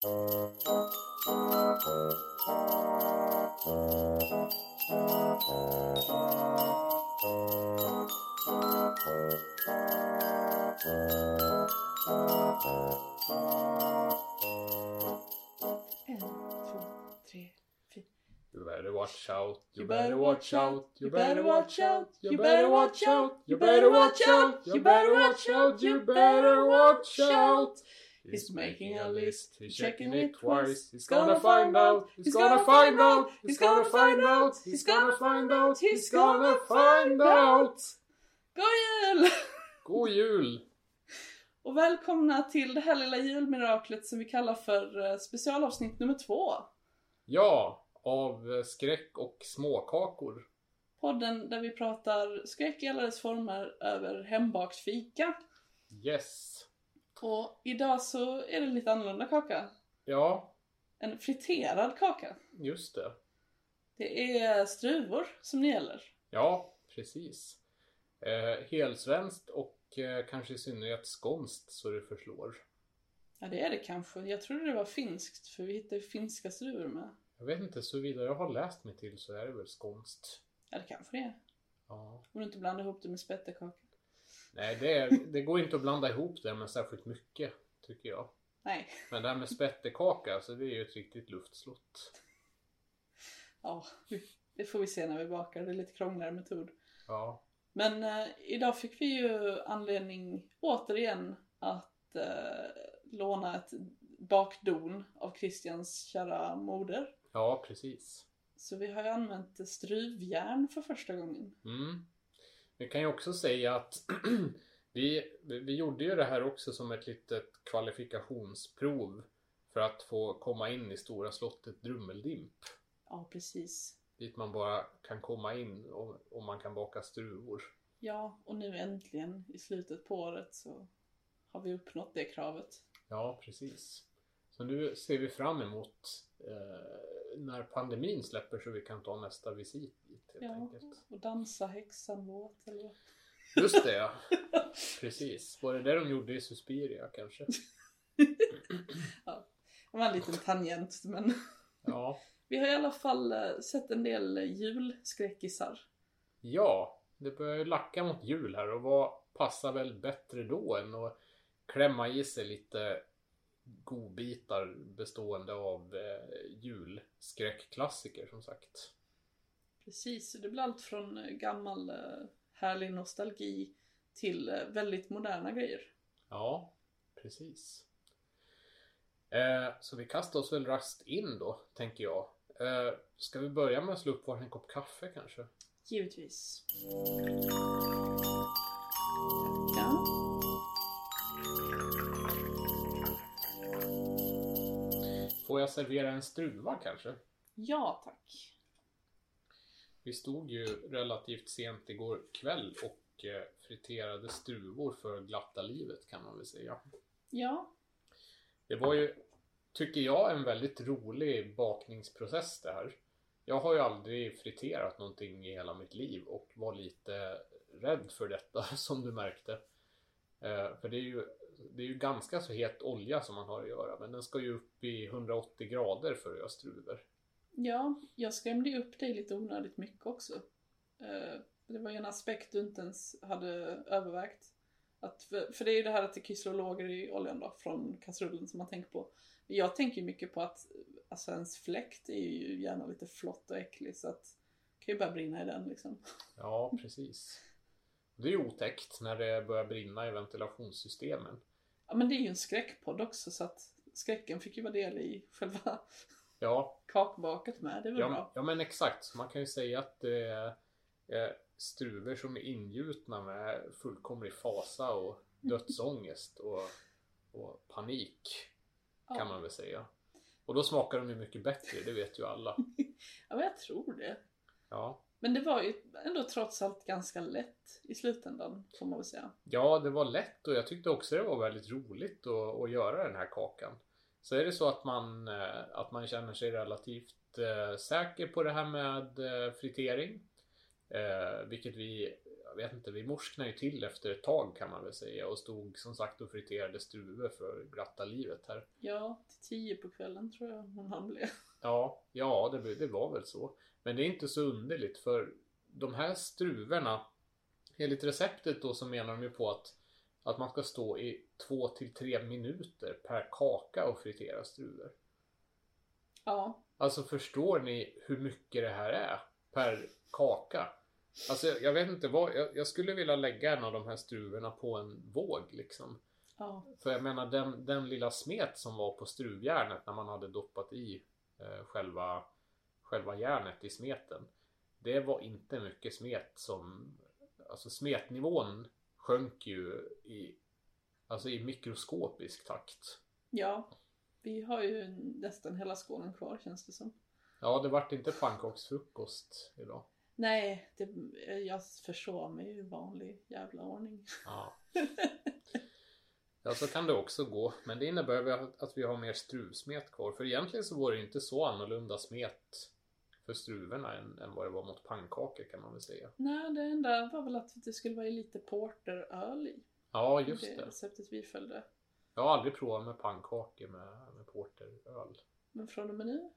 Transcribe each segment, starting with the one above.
En, två, tre, fyra. You better watch out, you, You better watch out, you better watch out, you better watch out, you better watch out, you better watch out, you better watch out. He's making a list, he's checking it twice. He's gonna find out, he's gonna find out, he's gonna find out, he's gonna find out, he's gonna find out. God jul! God jul! Och välkomna till det här lilla julmiraklet som vi kallar för eh, specialavsnitt nummer två. Ja, av eh, skräck och småkakor. Podden där vi pratar skräck i alla dess former över hembakt fika. Yes. Och idag så är det lite annorlunda kaka. Ja, En friterad kaka. just det. Det är struvor som det gäller. Ja, precis. Eh, helsvenskt och eh, kanske i synnerhet skånskt så det förslår. Ja det är det kanske. Jag trodde det var finskt för vi hittar ju finska struvor med. Jag vet inte, så vidare jag har läst mig till så är det väl skånskt. Ja det kanske det är. Ja. Om du inte blandar ihop det med spettekaka. Nej, det, det går inte att blanda ihop det med särskilt mycket, tycker jag. Nej. Men det här med spettekaka, alltså det är ju ett riktigt luftslott. Ja, det får vi se när vi bakar. Det är lite krångligare metod. Ja, Men eh, idag fick vi ju anledning återigen att eh, låna ett bakdon av Christians kära moder. ja precis. Så vi har ju använt struvjärn för första gången. Mm. Vi kan ju också säga att vi, vi gjorde ju det här också som ett litet kvalifikationsprov för att få komma in i Stora slottet Drummeldimp. Ja, precis. Dit man bara kan komma in om, om man kan baka struvor. Ja, och nu äntligen i slutet på året så har vi uppnått det kravet. Ja, precis. Så nu ser vi fram emot eh, när pandemin släpper så vi kan ta nästa visit helt Ja, enkelt. och dansa häxan våt eller vad? Just det ja. Precis. Var det det de gjorde i Suspiria kanske? Det var en liten tangent, men Ja. vi har i alla fall eh, sett en del julskräckisar. Ja, det börjar ju lacka mot jul här och vad passar väl bättre då än att klämma i sig lite godbitar bestående av eh, julskräckklassiker som sagt. Precis, det blir allt från eh, gammal eh, härlig nostalgi till eh, väldigt moderna grejer. Ja, precis. Eh, så vi kastar oss väl raskt in då, tänker jag. Eh, ska vi börja med att slå upp varsin kopp kaffe kanske? Givetvis. Ja. Får jag servera en struva kanske? ja, tack. Vi stod ju relativt sent igår kväll och eh, friterade struvor för glatta livet kan man väl säga. Ja, Det var ju, tycker jag, en väldigt rolig bakningsprocess det här. Jag har ju aldrig friterat någonting i hela mitt liv och var lite rädd för detta som du märkte. Eh, För det är ju det är ju ganska så het olja som man har att göra men den ska ju upp i 180 grader för att göra struvor. Ja, jag skrämde upp dig lite onödigt mycket också. Eh, Det var ju en aspekt du inte ens hade övervägt. Att, för, för det är ju det här att det kryssar och lågor i oljan då, från kastrullen som man tänker på. Jag tänker ju mycket på att alltså ens fläkt är ju gärna lite flott och äcklig så att det kan ju bara brinna i den liksom. Ja, precis. Det är ju otäckt när det börjar brinna i ventilationssystemen. Ja men det är ju en skräckpodd också så att skräcken fick ju vara del i själva Ja, kakbaket med. Det är väl ja, bra. ja men exakt. Så man kan ju säga att det är eh, struvor som är ingjutna med fullkomlig fasa och dödsångest och, och panik. Kan Ja. man väl säga. Och då smakar de ju mycket bättre, det vet ju alla. Ja men jag tror det. Ja, Men det var ju ändå trots allt ganska lätt i slutändan får man väl säga. ja det var lätt och jag tyckte också det var väldigt roligt att, att göra den här kakan. Så är det så att man, eh, att man känner sig relativt eh, säker på det här med eh, fritering. Vilket vi jag vet inte, vi morsknade ju till efter ett tag kan man väl säga och stod som sagt och friterade struve för glatta livet här. Ja, till tio på kvällen tror jag hon hann bli. Ja, ja det, det var väl så. Men det är inte så underligt för de här struverna enligt receptet då så menar de ju på att att man ska stå i två till tre minuter per kaka och fritera struvor. Ja, Alltså förstår ni hur mycket det här är per kaka? Alltså jag vet inte vad, jag, jag skulle vilja lägga en av de här struvorna på en våg liksom. ja, För jag menar den, den lilla smet som var på struvjärnet när man hade doppat i eh, själva, själva järnet i smeten. Det var inte mycket smet som, alltså smetnivån sjönk ju i, alltså i mikroskopisk takt. ja. Vi har ju nästan hela skålen kvar känns det som. Ja, det vart inte pannkaksfrukost idag. Nej, det, jag försov mig i vanlig jävla ordning. Ja. ja, så kan det också gå. Men det innebär att vi har mer struvsmet kvar. För egentligen så var det inte så annorlunda smet för struvorna än, än vad det var mot pannkakor kan man väl säga. Nej, det enda var väl att det skulle vara lite porteröl i. Ja, just det det. receptet vi följde. Jag har aldrig provat med pannkakor med, med porteröl. Men från och med nu,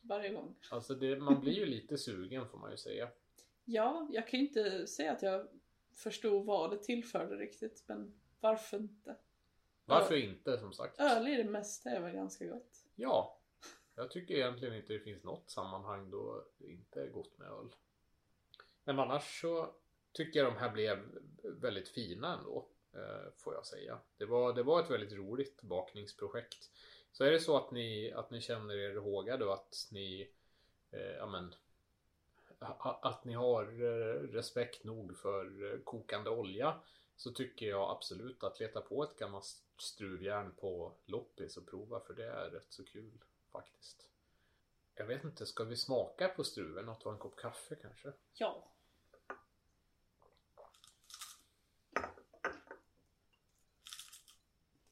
varje gång. Alltså det, man blir ju lite sugen får man ju säga. Ja, jag kan inte säga att jag förstod vad det tillförde riktigt, men varför inte? Varför inte som sagt? Öl i det mesta är väl ganska gott. Ja. Jag tycker egentligen inte det finns något sammanhang då det inte är gott med öl. Men annars så tycker jag de här blev väldigt fina ändå. Eh, får jag säga. Det var, det var ett väldigt roligt bakningsprojekt. Så är det så att ni, att ni känner er hågade och att ni eh, amen, att ni har eh, respekt nog för eh, kokande olja så tycker jag absolut att leta på ett gammalt struvjärn på loppis och prova för det är rätt så kul faktiskt. Jag vet inte, ska vi smaka på struven och ta en kopp kaffe kanske? Ja.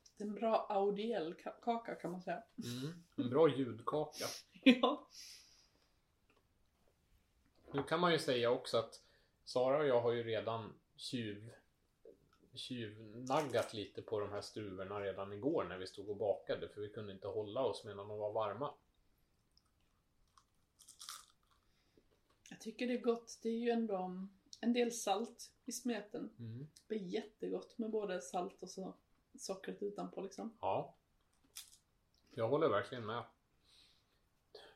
Det är en bra audiell ka- kaka kan man säga. Mm, en bra ljudkaka. Ja. Nu kan man ju säga också att Sara och jag har ju redan tjuv tjuvnaggat lite på de här struvorna redan igår när vi stod och bakade för vi kunde inte hålla oss medan de var varma. Jag tycker det är gott. Det är ju ändå en del salt i smeten. Mm. Det är jättegott med både salt och så sockret utanpå liksom. Ja. Jag håller verkligen med.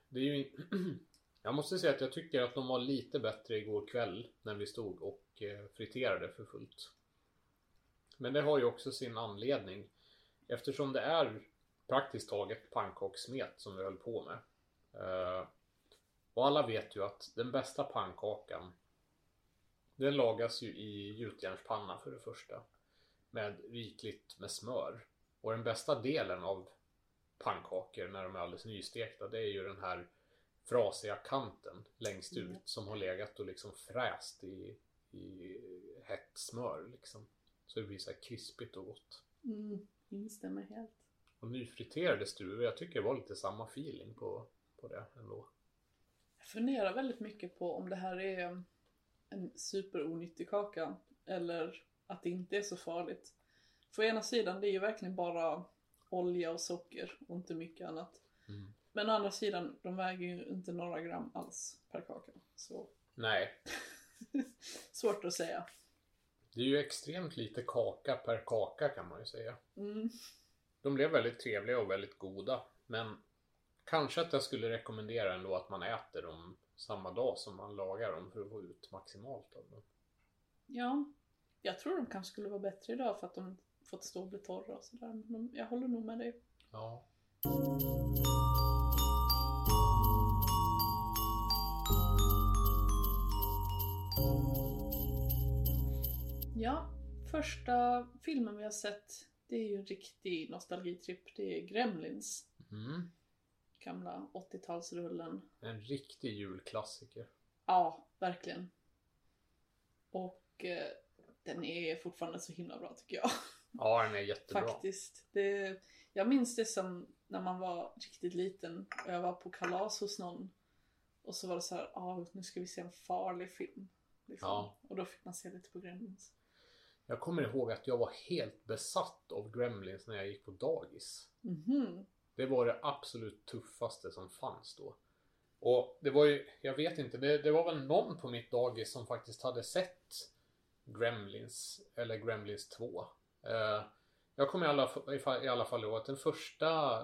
Det är ju... Jag måste säga att jag tycker att de var lite bättre igår kväll när vi stod och eh, friterade för fullt. Men det har ju också sin anledning. Eftersom det är praktiskt taget pannkakssmet som vi höll på med. Eh, och alla vet ju att den bästa pannkakan Den lagas ju i gjutjärnspanna för det första. Med rikligt med smör. Och den bästa delen av pannkakor när de är alldeles nystekta det är ju den här frasiga kanten längst ut Mm. som har legat och liksom fräst i, i hett smör liksom. Så det blir så här krispigt och gott. Mm, instämmer helt. Och nyfriterade struvor, jag tycker det var lite samma feeling på, på det ändå. Jag funderar väldigt mycket på om det här är en superonyttig kaka eller att det inte är så farligt. För ena sidan, det är ju verkligen bara olja och socker och inte mycket annat. Mm. Men å andra sidan, de väger ju inte några gram alls per kaka. Så Nej, svårt att säga. det är ju extremt lite kaka per kaka kan man ju säga. Mm. De blev väldigt trevliga och väldigt goda. Men kanske att jag skulle rekommendera ändå att man äter dem samma dag som man lagar dem för att få ut maximalt av dem. Ja, jag tror de kanske skulle vara bättre idag för att de fått stå och bli torra och sådär. Men de, jag håller nog med dig. Ja. Ja, första filmen vi har sett det är ju en riktig nostalgitripp. Det är Gremlins. Mm. Gamla 80-talsrullen. En riktig julklassiker. Ja, verkligen. Och eh, den är fortfarande så himla bra tycker jag. Ja, den är jättebra. Faktiskt. Det, jag minns det som när man var riktigt liten och jag var på kalas hos någon. Och så var det så här, ah, nu ska vi se en farlig film. Liksom. Ja. Och då fick man se lite på Gremlins. Jag kommer ihåg att jag var helt besatt av Gremlins när jag gick på dagis. Mhm. Det var det absolut tuffaste som fanns då. Och det var ju, jag vet inte, det, det var väl någon på mitt dagis som faktiskt hade sett Gremlins, eller Gremlins 2. Eh, jag kommer i alla, fa- i alla fall ihåg att den första,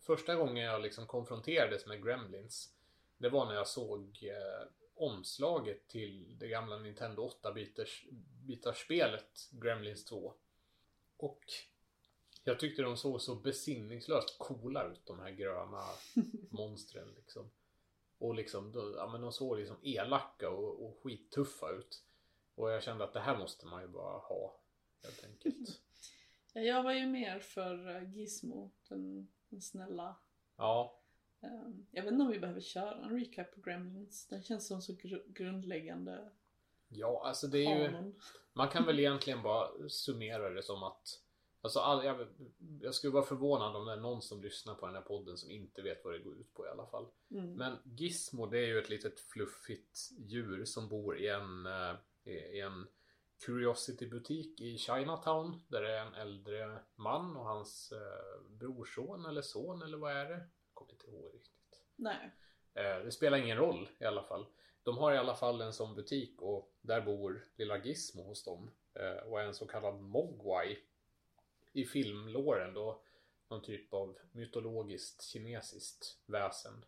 första gången jag liksom konfronterades med Gremlins, det var när jag såg eh, omslaget till det gamla Nintendo 8-bitars bitars spelet Gremlins 2. Och jag tyckte de såg så besinningslöst coola ut, de här gröna monstren liksom. Och liksom, då, ja men de såg liksom elaka och, och skittuffa ut. Och jag kände att det här måste man ju bara ha, helt enkelt. Ja, jag var ju mer för eh, Gizmo, den, den snälla. Ja, Ehm, Jag vet inte om vi behöver köra en recap på Gremlins. Den känns som så gr- grundläggande ja alltså det är ju... Man kan väl egentligen bara summera det som att Alltså all, jag, jag skulle vara förvånad om det är någon som lyssnar på den här podden som inte vet vad det går ut på i alla fall. Mm. Men Gizmo det är ju ett litet fluffigt djur som bor i en, eh, i en Curiosity butik i Chinatown. Där det är en äldre man och hans eh, brorson eller son eller vad är det? Jag kommer inte ihåg riktigt. Nej. Eh, Det spelar ingen roll i alla fall. De har i alla fall en sån butik och där bor lilla Gizmo hos dem. Eh, Och är en så kallad Mogwai. I filmlåren då någon typ av mytologiskt kinesiskt väsen.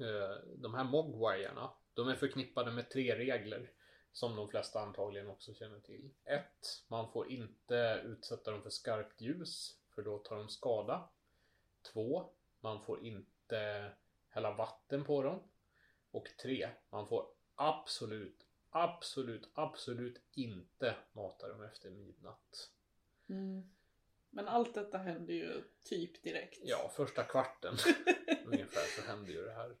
Eh, De här Mogwaierna, de är förknippade med tre regler. Som de flesta antagligen också känner till. 1. Man får inte utsätta dem för skarpt ljus. För då tar de skada. 2. Man får inte hälla vatten på dem. Och 3. Man får absolut, absolut, absolut inte mata dem efter midnatt. Mm. Men allt detta händer ju typ direkt. Ja, första kvarten ungefär så händer ju det här.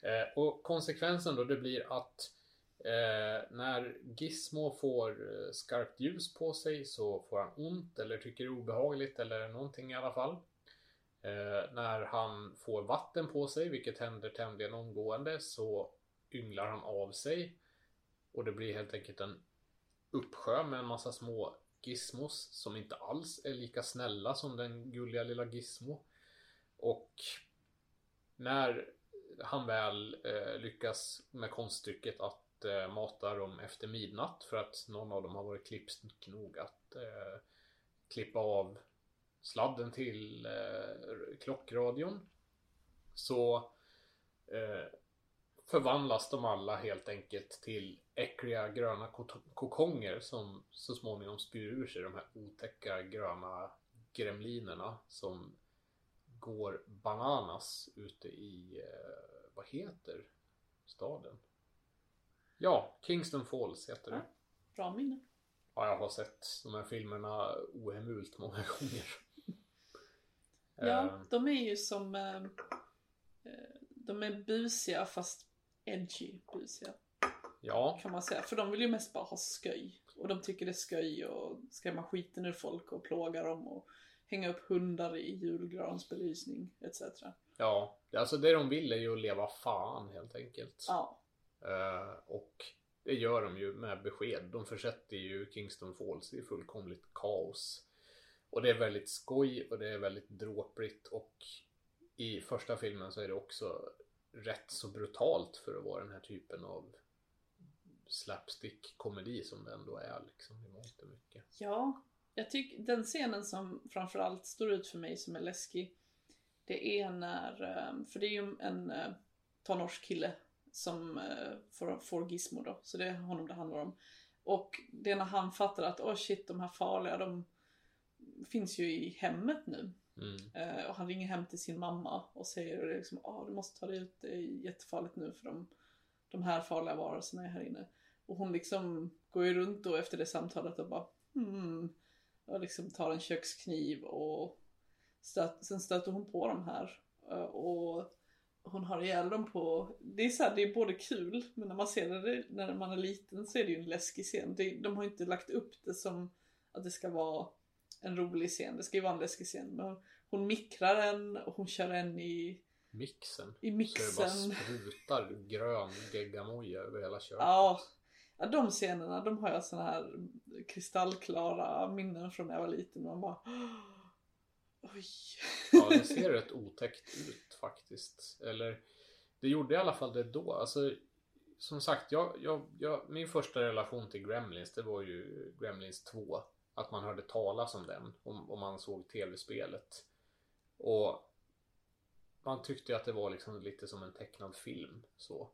Eh, och konsekvensen då det blir att eh, när Gizmo får eh, skarpt ljus på sig så får han ont eller tycker det är obehagligt eller någonting i alla fall. Eh, när han får vatten på sig, vilket händer tämligen omgående, så ynglar han av sig. Och det blir helt enkelt en uppsjö med en massa små gizmos som inte alls är lika snälla som den gulliga lilla gizmo. Och när han väl eh, lyckas med konststycket att eh, mata dem efter midnatt för att någon av dem har varit klipsk nog att eh, klippa av sladden till eh, klockradion så eh, förvandlas de alla helt enkelt till äckliga gröna kokonger som så småningom spyr ur sig de här otäcka gröna gremlinerna som går bananas ute i, eh, vad heter staden? Ja, Kingston Falls heter det. Ja. Bra minne. Ja, jag har sett de här filmerna ohemult många gånger. Ja, Eh, de är ju som... eh, eh, de är busiga fast edgy busiga. ja, Kan man säga. För de vill ju mest bara ha sköj. Och de tycker det är sköj och skrämma skiten ur folk och plåga dem och hänga upp hundar i julgransbelysning etc. ja. Alltså det de vill är ju att leva fan helt enkelt. Ja. Eh, och det gör de ju med besked. De försätter ju Kingston Falls i fullkomligt kaos. Och det är väldigt skoj och det är väldigt dråpligt och i första filmen så är det också rätt så brutalt för att vara den här typen av slapstick-komedi som det ändå är liksom i mångt och mycket. Ja, jag tycker den scenen som framförallt står ut för mig som är läskig. Det är när, eh, för det är ju en eh, tonårskille som eh, får, får Gizmo då. Så det är honom det handlar om. Och det är när han fattar att åh shit de här farliga de finns ju i hemmet nu. Mm. Eh, och han ringer hem till sin mamma och säger liksom ah, du måste ta dig ut, det är jättefarligt nu för de, de här farliga varelserna är här inne. Och hon liksom går ju runt då efter det samtalet och bara hmm. Och liksom tar en kökskniv och stöt, sen stöter hon på de här. Eh, Och hon har ihjäl dem på, det är så här, det är både kul men när man ser det när man är liten så är det ju en läskig scen. De har inte lagt upp det som att det ska vara en rolig scen. Det ska ju vara en läskig scen. Men hon mikrar en och hon kör en i, Mixen. i Så det bara mixen. sprutar grön geggamoja över hela köket. Ja. Ja, de scenerna, de har jag såna här kristallklara minnen från när jag var liten. Man bara... Oj. Ja, det ser rätt otäckt ut faktiskt. Eller det gjorde i alla fall det då. Alltså, som sagt, jag, jag, jag, min första relation till Gremlins det var ju Gremlins 2. Att man hörde talas om den om, om man såg tv-spelet. Och man tyckte att det var liksom lite som en tecknad film. Så.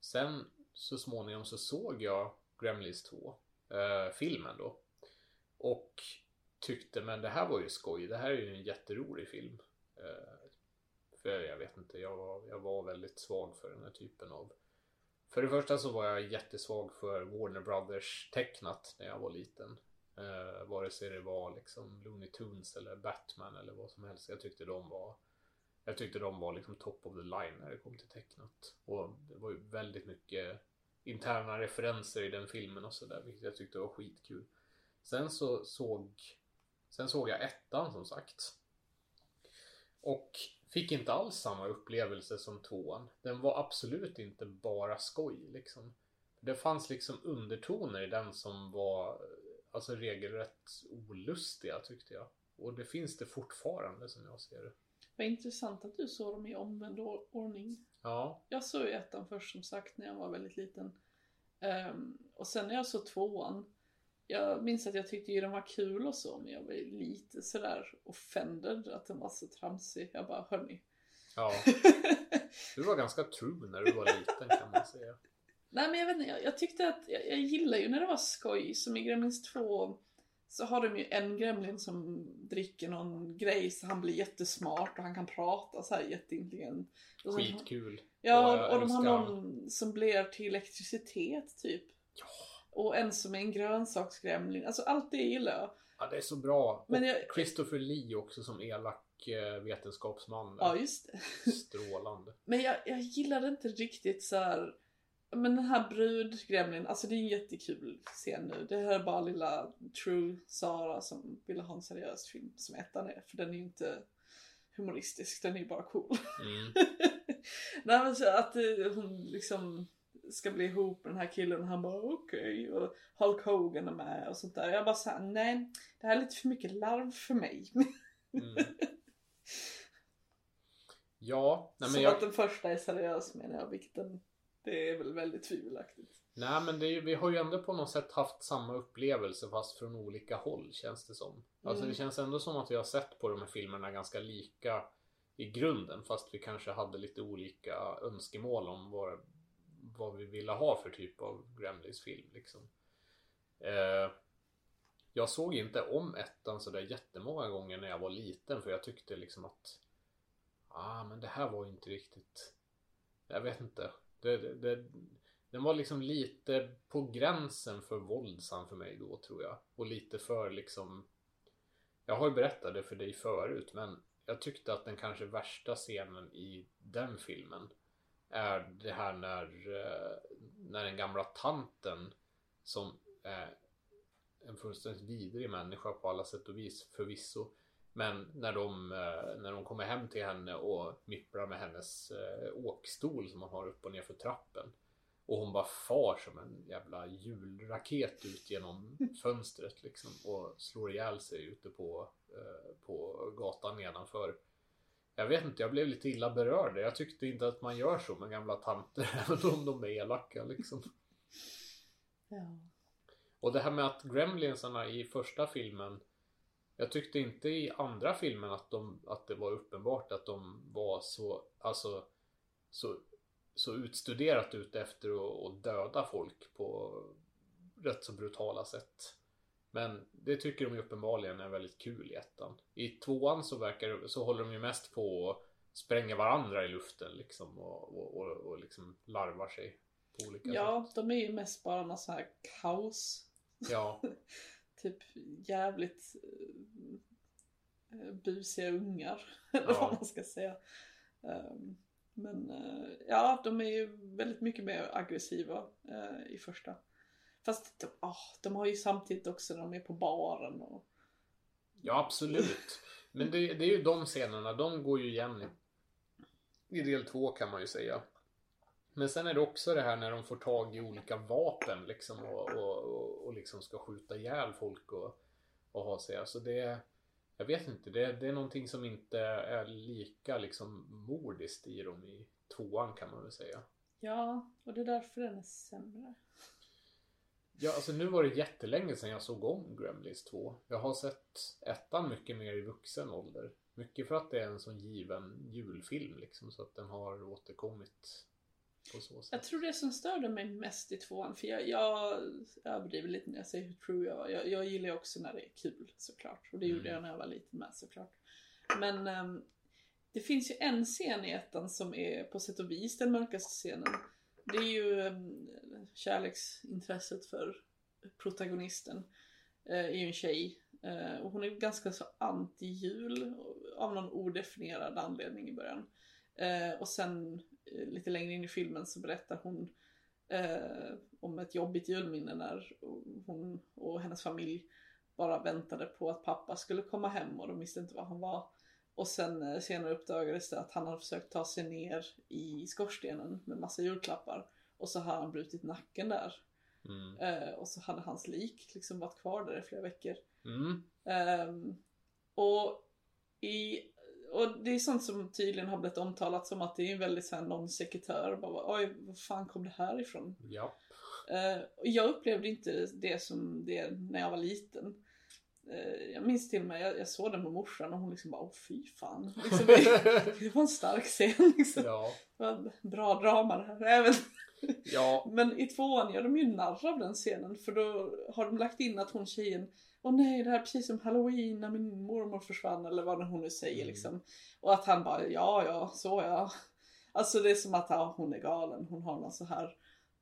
Sen så småningom så såg jag Gremlins 2. Eh, filmen då. Och tyckte men det här var ju skoj. Det här är ju en jätterolig film. Eh, för jag vet inte, jag var, jag var väldigt svag för den här typen av för det första så var jag jättesvag för Warner Brothers tecknat när jag var liten. Eh, vare sig det var liksom Looney Tunes eller Batman eller vad som helst. Jag tyckte de var Jag tyckte de var liksom top of the line när det kom till tecknat. Och det var ju väldigt mycket interna referenser i den filmen och sådär. Vilket jag tyckte var skitkul. Sen så såg Sen såg jag ettan som sagt. Och fick inte alls samma upplevelse som tvåan. Den var absolut inte bara skoj liksom. Det fanns liksom undertoner i den som var alltså regelrätt olustiga tyckte jag. Och det finns det fortfarande som jag ser det. Vad intressant att du såg dem i omvänd ordning. Ja. Jag såg ettan först som sagt när jag var väldigt liten. Um, och sen när jag såg tvåan jag minns att jag tyckte ju den var kul och så, men jag var lite sådär offended att den var så tramsig. Jag bara, hörni. Ja. Du var ganska true när du var liten kan man säga. Nej men jag vet inte, jag, jag tyckte att, jag, jag gillar ju när det var skoj. Som i Gremlins 2 så har de ju en Gremlin som dricker någon grej så han blir jättesmart och han kan prata så här jätteintelligent. Skitkul. Ja, och, och de har någon som blir till elektricitet typ. Ja. Och en som är en grönsaksgremlin. Alltså allt det gillar jag. Ja, det är så bra. Men jag- Christopher Lee också som elak eh, vetenskapsman. där. Ja, just det. Strålande. Men jag, jag gillade inte riktigt så här. Men den här brudgremlin, alltså det är en jättekul scen nu. Det här är bara lilla True Sara som ville ha en seriös film som ettan är. För den är ju inte humoristisk, den är ju bara cool. Mm. Nej men så att eh, hon liksom ska bli ihop med den här killen och han bara okej och Hulk Hogan är med och sånt där. Jag bara såhär, nej det här är lite för mycket larv för mig. Mm. Ja, nej men Som jag... att den första är seriös menar jag, vilket den, det är väl väldigt tvivelaktigt. Nej men det är, vi har ju ändå på något sätt haft samma upplevelse fast från olika håll känns det som. Alltså Mm. det känns ändå som att vi har sett på de här filmerna ganska lika i grunden fast vi kanske hade lite olika önskemål om vad, vad vi ville ha för typ av Gremlins film liksom. Eh, jag såg inte om ettan sådär jättemånga gånger när jag var liten för jag tyckte liksom att ah men det här var inte riktigt jag vet inte. Det, det, det, den var liksom lite på gränsen för våldsam för mig då tror jag. Och lite för liksom Jag har ju berättat det för dig förut men jag tyckte att den kanske värsta scenen i den filmen är det här när, eh, när den gamla tanten som är en fullständigt vidrig människa på alla sätt och vis förvisso. Men när de, eh, när de kommer hem till henne och mipplar med hennes eh, åkstol som hon har upp och ner för trappen. Och hon bara far som en jävla julraket ut genom fönstret liksom och slår ihjäl sig ute på, på gatan nedanför. Jag vet inte, jag blev lite illa berörd. Jag tyckte inte att man gör så med gamla tanter även om de är elaka liksom. Ja. Och det här med att Gremlinsarna i första filmen Jag tyckte inte i andra filmen att, de, att det var uppenbart att de var så Alltså Så, så utstuderat ute efter att döda folk på Rätt så brutala sätt Men det tycker de ju uppenbarligen är väldigt kul i ettan I tvåan så verkar så håller de ju mest på att Spränga varandra i luften liksom och, och, och, och liksom larvar sig på olika ja, sätt de är ju mest bara någon sån här kaos. Ja Typ jävligt eh, busiga ungar. Eller Ja. vad man ska säga. Ehm, men eh, ja, de är ju väldigt mycket mer aggressiva eh, i första. Fast de, ah, de har ju samtidigt också när de är på baren och Ja, absolut. Men det, det är ju de scenerna, de går ju igen i, i del två kan man ju säga. Men sen är det också det här när de får tag i olika vapen liksom och, och, och, och liksom ska skjuta ihjäl folk och, och ha sig. Alltså det Jag vet inte, det, det är någonting som inte är lika liksom mordiskt i dem i tvåan kan man väl säga. Ja, och det är därför den är sämre. Ja, alltså nu var det jättelänge sedan jag såg om Gremlins 2. Jag har sett ettan mycket mer i vuxen ålder. Mycket för att det är en sån given julfilm liksom så att den har återkommit på så sätt. Jag tror det som störde mig mest i tvåan, för jag, jag överdriver lite när jag säger hur true jag var. Jag, jag gillar ju också när det är kul såklart. Och det gjorde Mm. jag när jag var liten med såklart. Men ehm, det finns ju en scen i ettan som är på sätt och vis den mörkaste scenen. Det är ju um, kärleksintresset för protagonisten. Eh, är ju en tjej. Eh, och hon är ganska så anti-jul av någon odefinierad anledning i början. Eh, och sen lite längre in i filmen så berättar hon om ett jobbigt julminne när hon och hennes familj bara väntade på att pappa skulle komma hem och de visste inte var han var. Och sen senare uppdagades det att han hade försökt ta sig ner i skorstenen med massa julklappar. Och så har han brutit nacken där. Mm. Eh, och så hade hans lik liksom varit kvar där i flera veckor. Mm. Ehm, och, i, och det är sånt som tydligen har blivit omtalat som att det är en väldigt såhär non sekretör. Bara, Oj, var fan kom det här ifrån? Ja. Eh, och jag upplevde inte det som det när jag var liten. Eh, jag minns till och med, jag, jag såg den med morsan och hon liksom bara, åh fy fan. Liksom, det, var en stark scen liksom. ja. Bra drama det här. Även, Ja. men i tvåan gör de ju narr av den scenen för då har de lagt in att hon tjejen Åh nej, det här är precis som halloween när min mormor försvann eller vad hon nu säger Mm. liksom. Och att han bara, ja ja, så ja. Alltså det är som att ja, hon är galen, hon har någon så här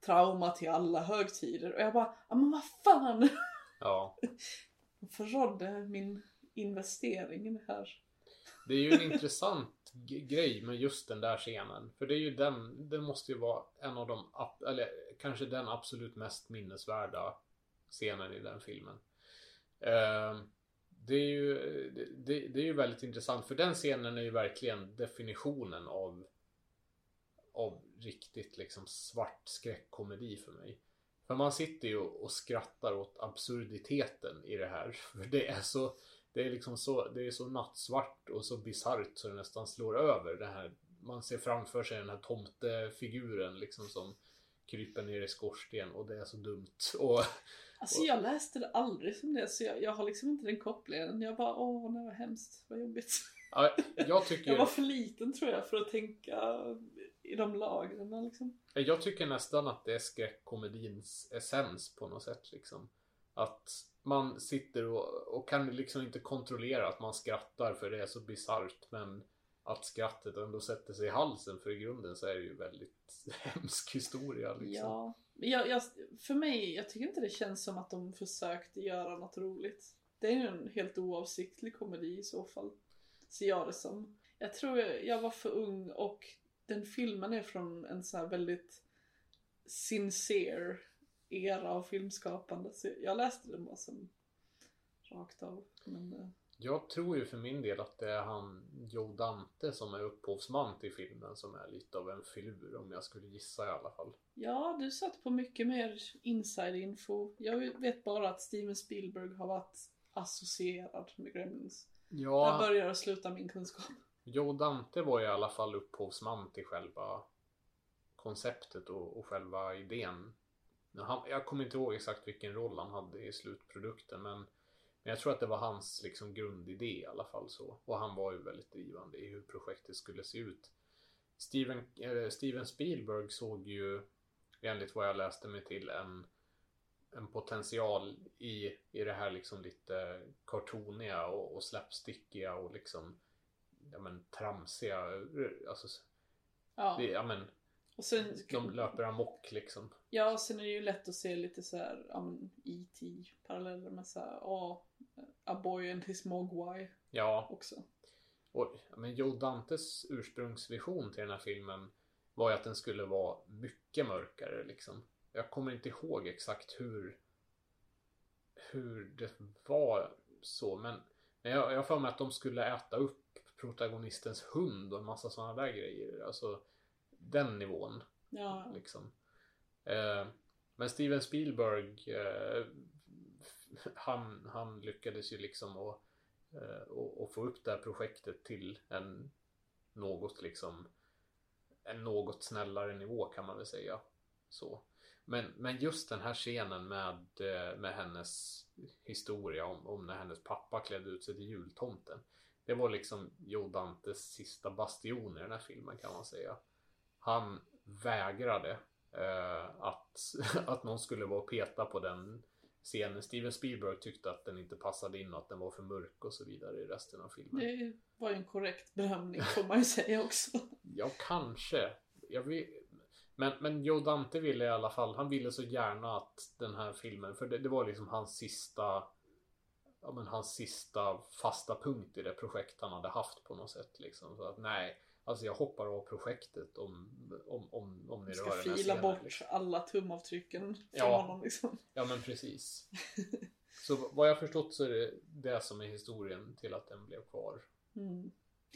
trauma till alla högtider. Och jag bara, ja men vad fan! Ja. Hon förrådde min investering i det här. Det är ju en intressant grej med just den där scenen. För det är ju den, det måste ju vara en av de, eller kanske den absolut mest minnesvärda scenen i den filmen. Ehm, det är ju, det, det är ju väldigt intressant för den scenen är ju verkligen definitionen av av riktigt liksom svart skräckkomedi för mig. För man sitter ju och skrattar åt absurditeten i det här. För det är så det är liksom så, det är så nattsvart och så bisarrt så det nästan slår över det här. Man ser framför sig den här tomtefiguren liksom som kryper ner i skorsten och det är så dumt. Och Alltså jag läste det aldrig som det så jag, jag har liksom inte den kopplingen. Jag bara, åh nej vad hemskt, vad jobbigt. ja, jag tycker Jag var för liten tror jag för att tänka i de lagren liksom. Jag tycker nästan att det är skräckkomedins essens på något sätt liksom. Att man sitter och, och kan liksom inte kontrollera att man skrattar för det är så bisarrt men att skrattet ändå sätter sig i halsen för i grunden så är det ju väldigt hemsk historia liksom. Ja, jag, jag, för mig, jag tycker inte det känns som att de försökte göra något roligt. Det är ju en helt oavsiktlig komedi i så fall. Ser jag det som. Jag tror jag, jag var för ung och den filmen är från en så här väldigt sincere era av filmskapande. Så jag läste den bara som rakt av. Men, eh, Jag tror ju för min del att det är han Joe Dante som är upphovsman till filmen som är lite av en filur om jag skulle gissa i alla fall. ja, du satt på mycket mer inside info. Jag vet bara att Steven Spielberg har varit associerad med Gremlins. Ja, Där börjar och slutar min kunskap. Joe Dante var i alla fall upphovsman till själva konceptet och, och själva idén. Han, jag kommer inte ihåg exakt vilken roll han hade i slutprodukten men, men jag tror att det var hans liksom grundidé i alla fall så. Och han var ju väldigt drivande i hur projektet skulle se ut. Steven, eh, Steven Spielberg såg ju enligt vad jag läste mig till en, en potential i, i det här liksom lite cartooniga och, och slapstickiga och liksom ja men tramsiga, alltså Ja. det, ja men Och sen, de löper amok liksom. ja, och sen är det ju lätt att se lite så här, ja men E.T. paralleller med så här, ja, A Boy and His Mogwai Ja, också. och men Joe Dantes ursprungsvision till den här filmen var ju att den skulle vara mycket mörkare liksom. Jag kommer inte ihåg exakt hur hur det var så men men jag jag har för mig att de skulle äta upp protagonistens hund och en massa sådana där grejer. Alltså den nivån. Ja. Liksom. Eh, men Steven Spielberg eh, han, han lyckades ju liksom att eh, få upp det här projektet till en något liksom en något snällare nivå kan man väl säga. Så. Men, men just den här scenen med, eh, med hennes historia om, om när hennes pappa klädde ut sig till jultomten. Det var liksom Joe Dantes sista bastion i den här filmen kan man säga. Han vägrade eh, att, att någon skulle vara och peta på den scenen. Steven Spielberg tyckte att den inte passade in och att den var för mörk och så vidare i resten av filmen. Det var ju en korrekt bedömning får man ju säga också. Ja, kanske. Jag vet, men, men Joe Dante ville i alla fall, han ville så gärna att den här filmen, för det, det var liksom hans sista Ja men hans sista fasta punkt i det projekt han hade haft på något sätt liksom. Så att nej, alltså jag hoppar av projektet om, om, om, om ni Ska rör den här fila scenen, bort liksom. alla tumavtrycken från Ja. honom liksom. Ja men precis. Så vad jag förstått så är det det som är historien till att den blev kvar. Mm.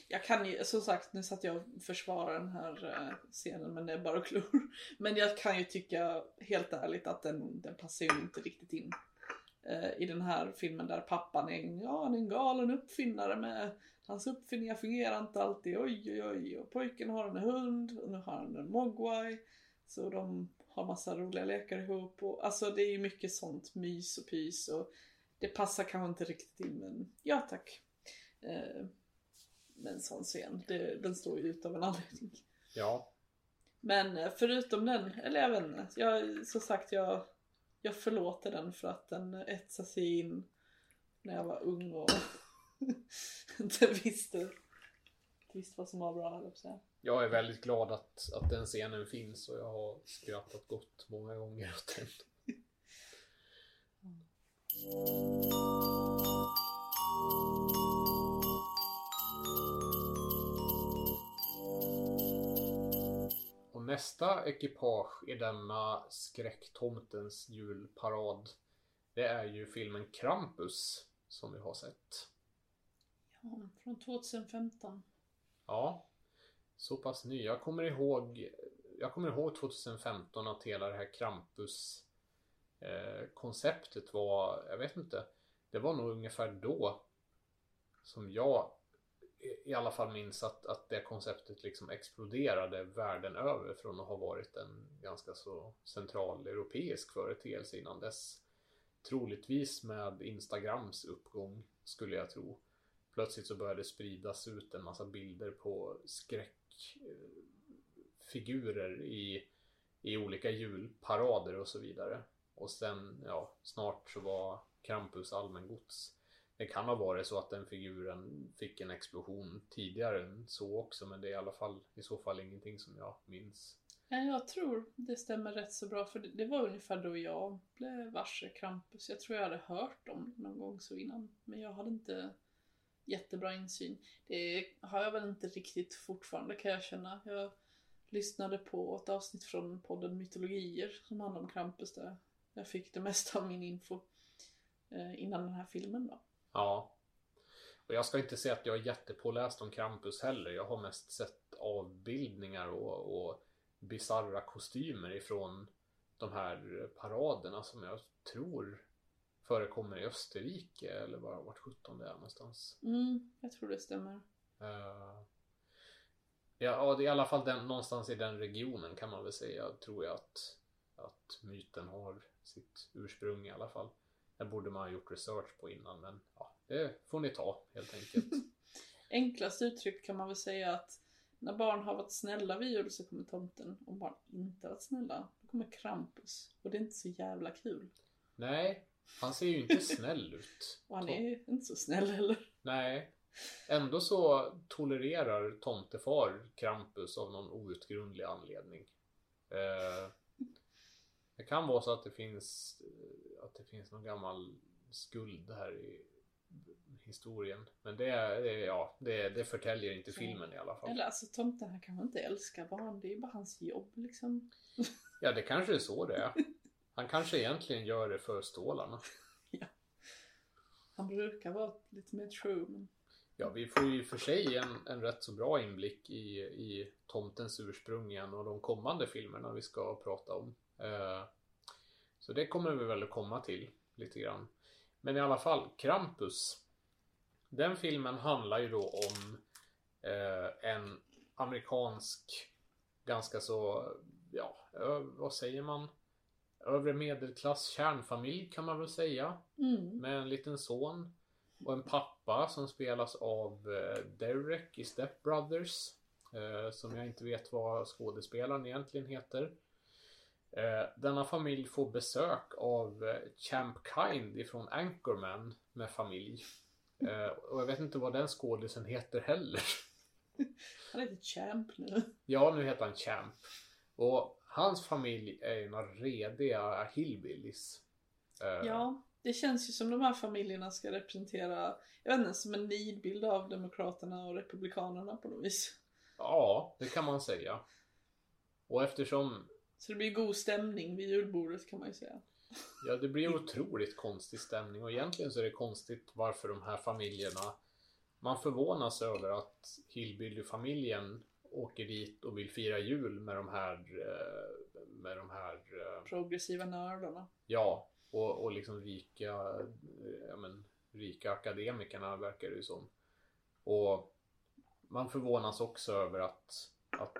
Jag kan ju, som sagt, nu satt jag och försvarar den här eh, scenen med näbbar och klor. Men jag kan ju tycka helt ärligt att den, den passar ju inte riktigt in. eh, I den här filmen där pappan är en, ja, en galen uppfinnare med Hans uppfinningar fungerar inte alltid, oj oj oj. Och pojken har en hund och nu har han en mogwai. Så de har massa roliga lekar ihop. Och, alltså det är ju mycket sånt mys och pys. Och det passar kanske inte riktigt in men ja tack. Eh, med en sån scen. Det, den står ju ut av en anledning. Ja, Men eh, förutom den, eller jag vet inte. Jag, som sagt, jag, jag förlåter den för att den etsar sig in när jag var ung och inte visste, visste vad som var bra, höll jag på att säga. jag är väldigt glad att, att den scenen finns och jag har skrattat gott många gånger åt den. Och nästa ekipage i denna skräcktomtens julparad Det är ju filmen Krampus som vi har sett. Ja, från 2015. Ja, så pass ny. Jag kommer ihåg Jag kommer ihåg 2015 att hela det här Krampus eh, konceptet var, jag vet inte, det var nog ungefär då som jag i- alla fall minns att, att det konceptet liksom exploderade världen över från att ha varit en ganska så central europeisk företeelse innan dess. Troligtvis med Instagrams uppgång skulle jag tro. Plötsligt så började det spridas ut en massa bilder på skräckfigurer i, i olika julparader och så vidare. Och sen, ja, snart så var Krampus allmängods. Det kan ha varit så att den figuren fick en explosion tidigare än så också, men det är i alla fall i så fall ingenting som jag minns. Jag tror det stämmer rätt så bra för det var ungefär då jag blev varse Krampus. Jag tror jag hade hört om det någon gång så innan. Men jag hade inte jättebra insyn. Det har jag väl inte riktigt fortfarande kan jag känna. Jag lyssnade på ett avsnitt från podden Mytologier som handlar om Krampus där jag fick det mesta av min info eh, innan den här filmen då. Ja. Och jag ska inte säga att jag är jättepåläst om Krampus heller. Jag har mest sett avbildningar och, och bisarra kostymer ifrån de här paraderna som jag tror förekommer i Österrike eller bara vart sjutton det är någonstans. Mm, jag tror det stämmer. Eh, ja, ja, det är i alla fall den, någonstans i den regionen kan man väl säga, tror jag att, att myten har sitt ursprung i alla fall. Det borde man ha gjort research på innan, men ja, det får ni ta helt enkelt. Enklast uttryckt kan man väl säga att när barn har varit snälla vid jul så kommer tomten. Om barn inte har varit snälla, då kommer Krampus. Och det är inte så jävla kul. Nej, han ser ju inte snäll ut. Och han är ju inte så snäll heller. Nej. Ändå så tolererar tomtefar Krampus av någon outgrundlig anledning. Eh, det kan vara så att det finns att det finns någon gammal skuld här i historien. Men det, är, det, ja, det, det förtäljer inte filmen i alla fall. Eller alltså tomten han kanske inte älskar barn. Det är ju bara hans jobb liksom. Ja, det kanske är så det är. Han kanske egentligen gör det för stålarna. Han brukar vara lite mer true. Men... Ja, vi får ju för sig en, en rätt så bra inblick i, i tomtens ursprung igen och de kommande filmerna vi ska prata om. Eh, så det kommer vi väl att komma till lite grann. Men i alla fall, Krampus. Den filmen handlar ju då om eh, en amerikansk ganska så, ja, vad säger man? Övre medelklass kärnfamilj kan man väl säga. Mm. Med en liten son. Och en pappa som spelas av eh, Derek i Step Brothers. Eh, som jag inte vet vad skådespelaren egentligen heter. Eh, denna familj får besök av Champ Kind ifrån Anchorman med familj. Och jag vet inte vad den skådisen heter heller. Han heter Champ nu. Ja, nu heter han Champ. Och hans familj är ju några rediga hillbillies. Ja, det känns ju som de här familjerna ska representera, jag vet inte, som en nidbild av Demokraterna och Republikanerna på något vis. Ja, det kan man säga. Och eftersom... Så det blir god stämning vid julbordet kan man ju säga. Ja, det blir otroligt konstig stämning och egentligen så är det konstigt varför de här familjerna man förvånas över att Hillbilly-familjen åker dit och vill fira jul med de här eh, med de här eh, progressiva nördarna. Ja, och, och liksom rika, ja, men, rika akademikerna verkar det ju som. Och man förvånas också över att, att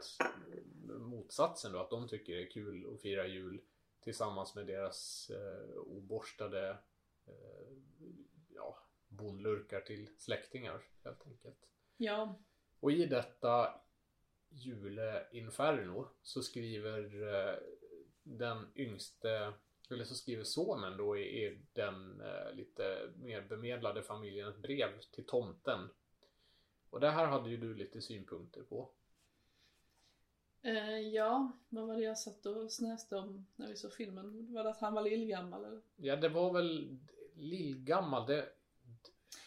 motsatsen då, att de tycker det är kul att fira jul tillsammans med deras eh, oborstade eh, ja, bonlurkar till släktingar helt enkelt. Ja. Och i detta juleinferno så skriver eh, den yngste eller så skriver sonen då i, i den eh, lite mer bemedlade familjen ett brev till tomten. Och det här hade ju du lite synpunkter på. Eh, ja, vad var det jag satt och snäste om när vi såg filmen? Var det att han var lillgammal eller? Ja, det var väl lillgammal. Det...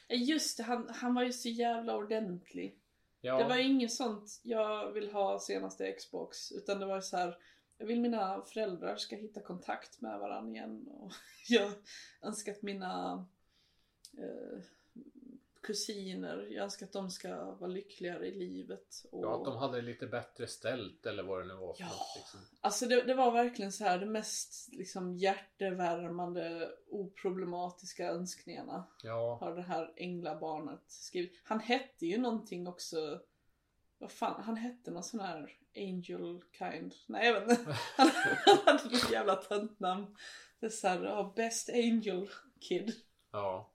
Just det, han, han var ju så jävla ordentlig. Ja. Det var inget sånt, jag vill ha senaste Xbox, utan det var så här jag vill mina föräldrar ska hitta kontakt med varandra igen och jag önskar att mina eh, kusiner, jag önskar att de ska vara lyckligare i livet. Och... Ja, att de hade lite bättre ställt eller vad det nu var för ja. något. Liksom. Alltså det, det, var verkligen så här det mest liksom hjärtevärmande, oproblematiska önskningarna. Ja. Har det här änglabarnet skrivit. Han hette ju någonting också vad fan, han hette någon sån här Angel Kind. Nej jag vet inte. Han, hade något jävla töntnamn. Det är såhär, oh, Best Angel Kid. Ja.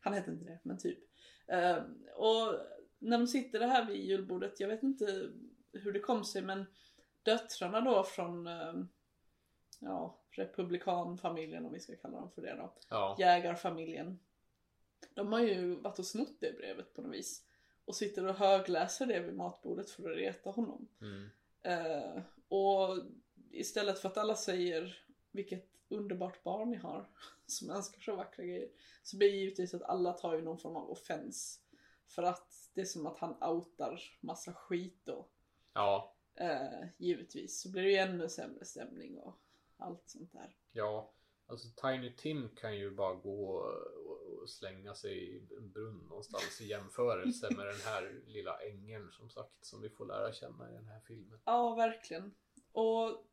Han hette inte det, men typ. Uh, och när de sitter det här vid julbordet, jag vet inte hur det kom sig men döttrarna då från uh, ja, republikanfamiljen om vi ska kalla dem för det då. Ja. Jägarfamiljen. De har ju varit och snott det brevet på något vis och sitter och högläser det vid matbordet för att reta honom. Mm. Eh, och istället för att alla säger vilket underbart barn ni har som önskar så vackra grejer så blir det givetvis att alla tar ju någon form av offens. För att det är som att han outar massa skit då. Ja. Eh, givetvis. Så blir det ju ännu sämre stämning och allt sånt där. Ja. Alltså Tiny Tim kan ju bara gå och slänga sig i en brunn någonstans i jämförelse med den här lilla ängen som sagt som vi får lära känna i den här filmen. Ja, verkligen. Och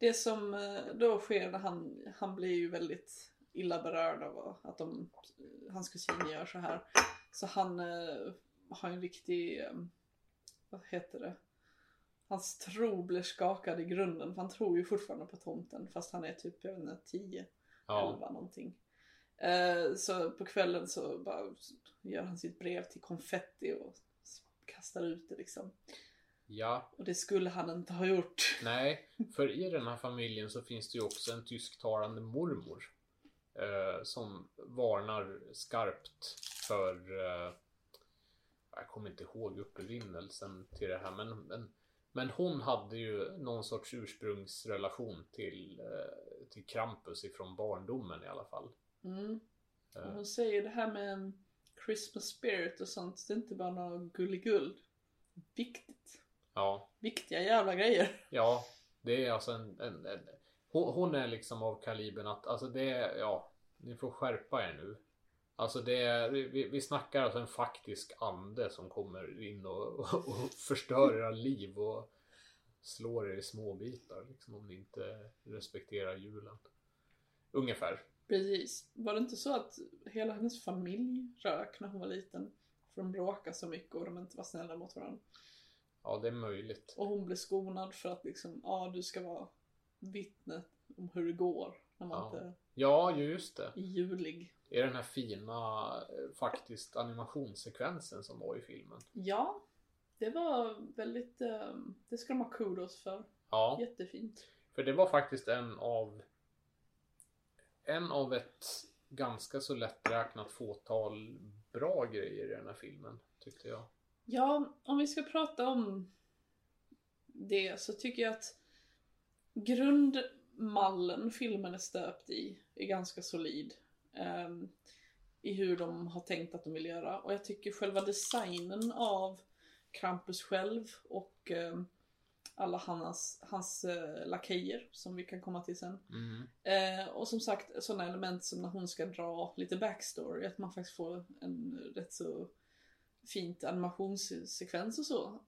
det som eh, då sker när han, han blir ju väldigt illa berörd av att de, hans kusin gör så här. Så han eh, har en riktig, eh, vad heter det? Hans tro blir skakad i grunden för han tror ju fortfarande på tomten fast han är typ, jag vet inte, 10, ja. 11 någonting. Eh, så på kvällen så bara gör han sitt brev till konfetti och kastar ut det liksom. Ja. Och det skulle han inte ha gjort. Nej, för i den här familjen så finns det ju också en tysktalande mormor. Eh, som varnar skarpt för eh, jag kommer inte ihåg upprinnelsen till det här men, men men hon hade ju någon sorts ursprungsrelation till, eh, till Krampus ifrån barndomen i alla fall. Mm. Och hon säger det här med Christmas spirit och sånt, det är inte bara något gulliguld. Viktigt. Ja. Viktiga jävla grejer. Ja, det är alltså en, en, en hon, hon, är liksom av kalibern att, alltså det är, ja, ni får skärpa er nu. Alltså det är, vi, vi snackar alltså en faktisk ande som kommer in och, och, och förstör era liv och slår er i små bitar liksom, om ni inte respekterar julen. Ungefär. Precis. Var det inte så att hela hennes familj rök när hon var liten? För de bråkade så mycket och de inte var snälla mot varandra. Ja, det är möjligt. Och hon blev skonad för att liksom, ja du ska vara vittne om hur det går när man Ja. inte Ja, just det. är julig. Är den här fina eh, faktiskt animationssekvensen som var i filmen. Ja, det var väldigt, eh, det ska de ha kudos för. Ja, Jättefint. för det var faktiskt en av en av ett ganska så lätträknat fåtal bra grejer i den här filmen, tyckte jag. Ja, om vi ska prata om det så tycker jag att grundmallen filmen är stöpt i är ganska solid. ehm, I hur de har tänkt att de vill göra. Och jag tycker själva designen av Krampus själv och ehm, alla hans, hans uh, lakejer som vi kan komma till sen. Mm. Eh, och som sagt sådana element som när hon ska dra lite backstory, att man faktiskt får en rätt så fint animationssekvens och så.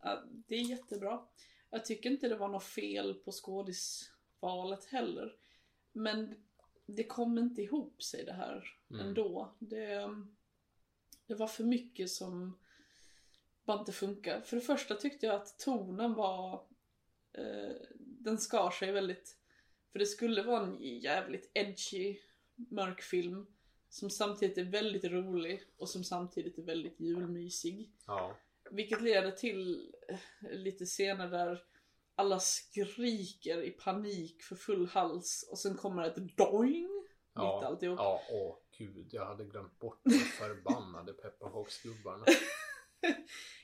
Det är jättebra. Jag tycker inte det var något fel på skådisvalet heller. Men det kom inte ihop sig det här Mm. ändå. Det, det var för mycket som bara inte funkar. För det första tyckte jag att tonen var eh, den skar sig väldigt för det skulle vara en jävligt edgy mörk film som samtidigt är väldigt rolig och som samtidigt är väldigt julmysig. Ja. Vilket leder till eh, lite scener där alla skriker i panik för full hals och sen kommer ett doing mitt Ja, alltihop. ja, åh gud, jag hade glömt bort de förbannade pepparkaksgubbarna.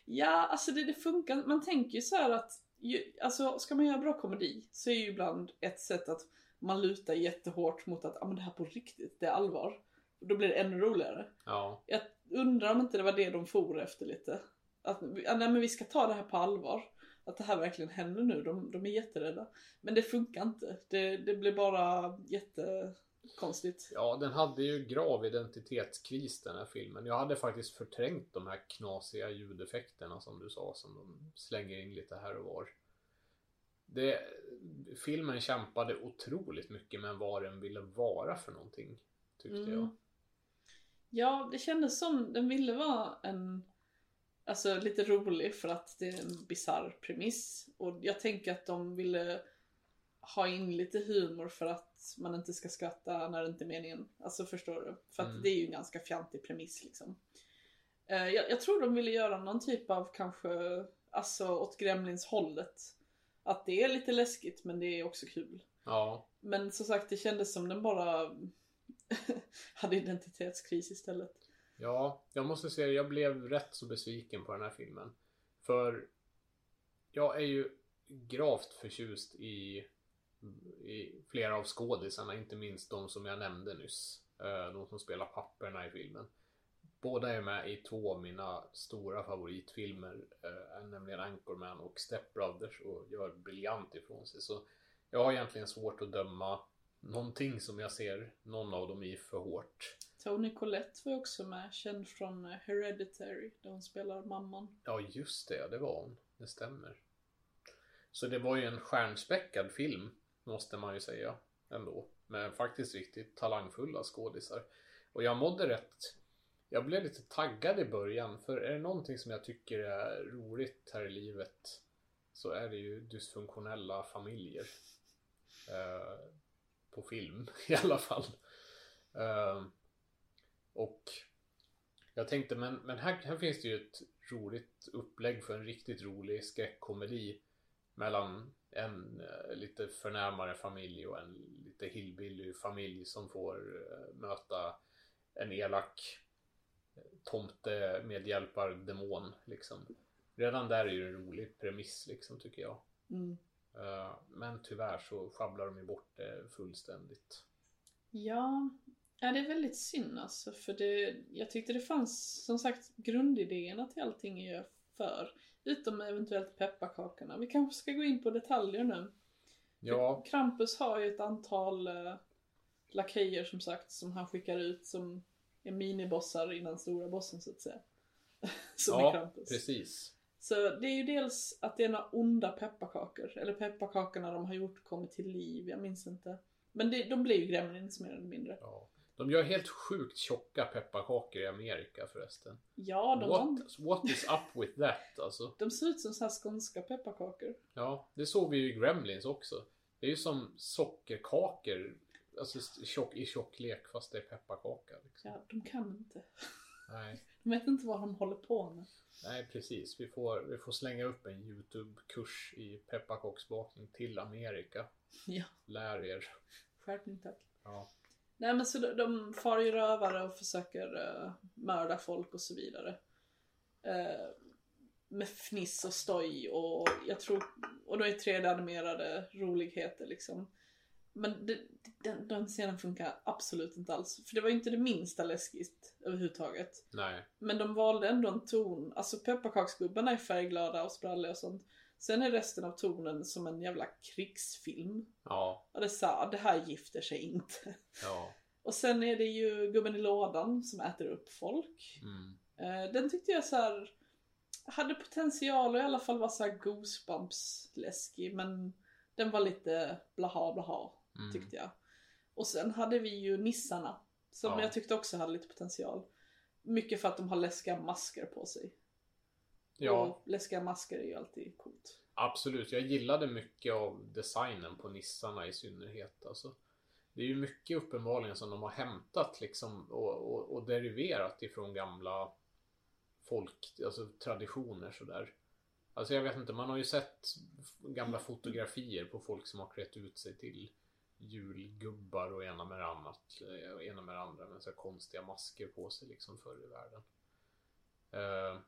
Ja, alltså det, det funkar. Man tänker ju så här att, ju, alltså ska man göra bra komedi så är ju ibland ett sätt att man lutar jättehårt mot att, ja men det här på riktigt, det är allvar. Då blir det ännu roligare. Ja, Jag undrar om inte det var det de for efter lite. Att, ja, nej men vi ska ta det här på allvar. Att det här verkligen händer nu, de, de är jätterädda. Men det funkar inte. Det, det blir bara jättekonstigt. ja, den hade ju grav identitetskris den här filmen. Jag hade faktiskt förträngt de här knasiga ljudeffekterna som du sa, som de slänger in lite här och var. Det, filmen kämpade otroligt mycket med vad den ville vara för någonting, tyckte Mm. jag. Ja, det kändes som den ville vara en Alltså lite rolig för att det är en bizarr premiss. Och jag tänker att de ville ha in lite humor för att man inte ska skratta när det inte är meningen. Alltså förstår du? För att Mm. det är ju en ganska fjantig premiss liksom. Eh, jag, jag tror de ville göra någon typ av kanske, alltså åt Gremlins hållet. Att det är lite läskigt men det är också kul. Ja, Men som sagt det kändes som den bara hade identitetskris istället. Ja, jag måste säga jag blev rätt så besviken på den här filmen. För jag är ju gravt förtjust i, i flera av skådisarna, inte minst de som jag nämnde nyss. Eh, de som spelar papperna i filmen. Båda är med i två av mina stora favoritfilmer, eh, nämligen Anchorman och Step Brothers och gör briljant ifrån sig. Så jag har egentligen svårt att döma någonting som jag ser någon av dem i för hårt. Tony Collette var också med, känd från eh, Hereditary, där hon spelar mamman. Ja, just det. Det var hon. Det stämmer. Så det var ju en stjärnspäckad film, måste man ju säga ändå. Med faktiskt riktigt talangfulla skådisar. Och jag mådde rätt... Jag blev lite taggad i början, för är det någonting som jag tycker är roligt här i livet så är det ju dysfunktionella familjer. Eh, på film i alla fall. Uh, och jag tänkte, men, men här, här finns det ju ett roligt upplägg för en riktigt rolig skräckkomedi mellan en uh, lite förnärmare familj och en lite hillbilly familj som får uh, möta en elak eh, tomte medhjälpardemon liksom. Redan där är ju en rolig premiss liksom tycker jag. Mm. Eh, men tyvärr så sjabblar de ju bort det fullständigt. Ja, ja, det är väldigt synd alltså. För det, jag tyckte det fanns, som sagt, grundidéerna till allting är jag för. Utom eventuellt pepparkakorna. Vi kanske ska gå in på detaljer nu. Ja, För Krampus har ju ett antal eh, lakejer som sagt som han skickar ut som är minibossar innan stora bossen så att säga. Som är Ja, Krampus. precis. Så det är ju dels att det är några onda pepparkakor. Eller pepparkakorna de har gjort kommer till liv, jag minns inte. Men det, de blir ju gremlins mer eller mindre. Ja. De gör helt sjukt tjocka pepparkakor i Amerika förresten. Ja, de, What, what is up with that alltså? de ser ut som så här skånska pepparkakor. Ja, det såg vi ju i Gremlins också. Det är ju som sockerkakor. Alltså tjock, i tjocklek fast det är pepparkaka. Liksom. Ja, de kan inte. Nej, De vet inte vad de håller på med. nej, precis. Vi får, vi får slänga upp en YouTube-kurs i pepparkaksbakning till Amerika. Ja, Lär er. skärpning tack. Ja. Nej men så de, de far ju rövare och försöker uh, mörda folk och så vidare. Eh, med fniss och stoj och jag tror, och då är 3D-animerade roligheter liksom. Men det, den, den scenen funkar absolut inte alls. För det var ju inte det minsta läskigt överhuvudtaget. Nej. Men de valde ändå en ton, alltså pepparkaksgubbarna är färgglada och spralliga och sånt. Sen är resten av tonen som en jävla krigsfilm. Ja. Och det sa, det här gifter sig inte. Ja. Och sen är det ju gubben i lådan som äter upp folk. Mm. Eh, den tyckte jag så här hade potential att i alla fall vara så här goosebumps läskig men den var lite blaha blaha Mm. tyckte jag. Och sen hade vi ju nissarna som Ja. jag tyckte också hade lite potential. Mycket för att de har läskiga masker på sig. Ja, Och läskiga masker är ju alltid coolt. absolut. Jag gillade mycket av designen på nissarna i synnerhet. Alltså, det är ju mycket uppenbarligen som de har hämtat liksom och, och, och deriverat ifrån gamla folk, alltså traditioner sådär. Alltså jag vet inte, man har ju sett gamla fotografier på folk som har klätt ut sig till julgubbar och ena med det annat, eh, och ena med det andra med så här konstiga masker på sig liksom förr i världen. Eh,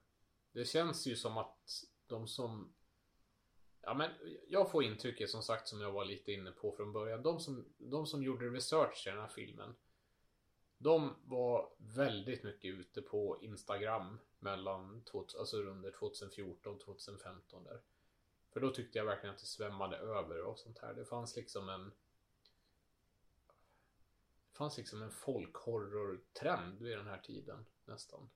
det känns ju som att de som Ja men jag får intrycket som sagt som jag var lite inne på från början. De som, de som gjorde research i den här filmen. De var väldigt mycket ute på Instagram mellan, alltså under 2014 och 2015 där. För då tyckte jag verkligen att det svämmade över och sånt här. Det fanns liksom en fanns liksom en folkhorror-trend vid den här tiden nästan.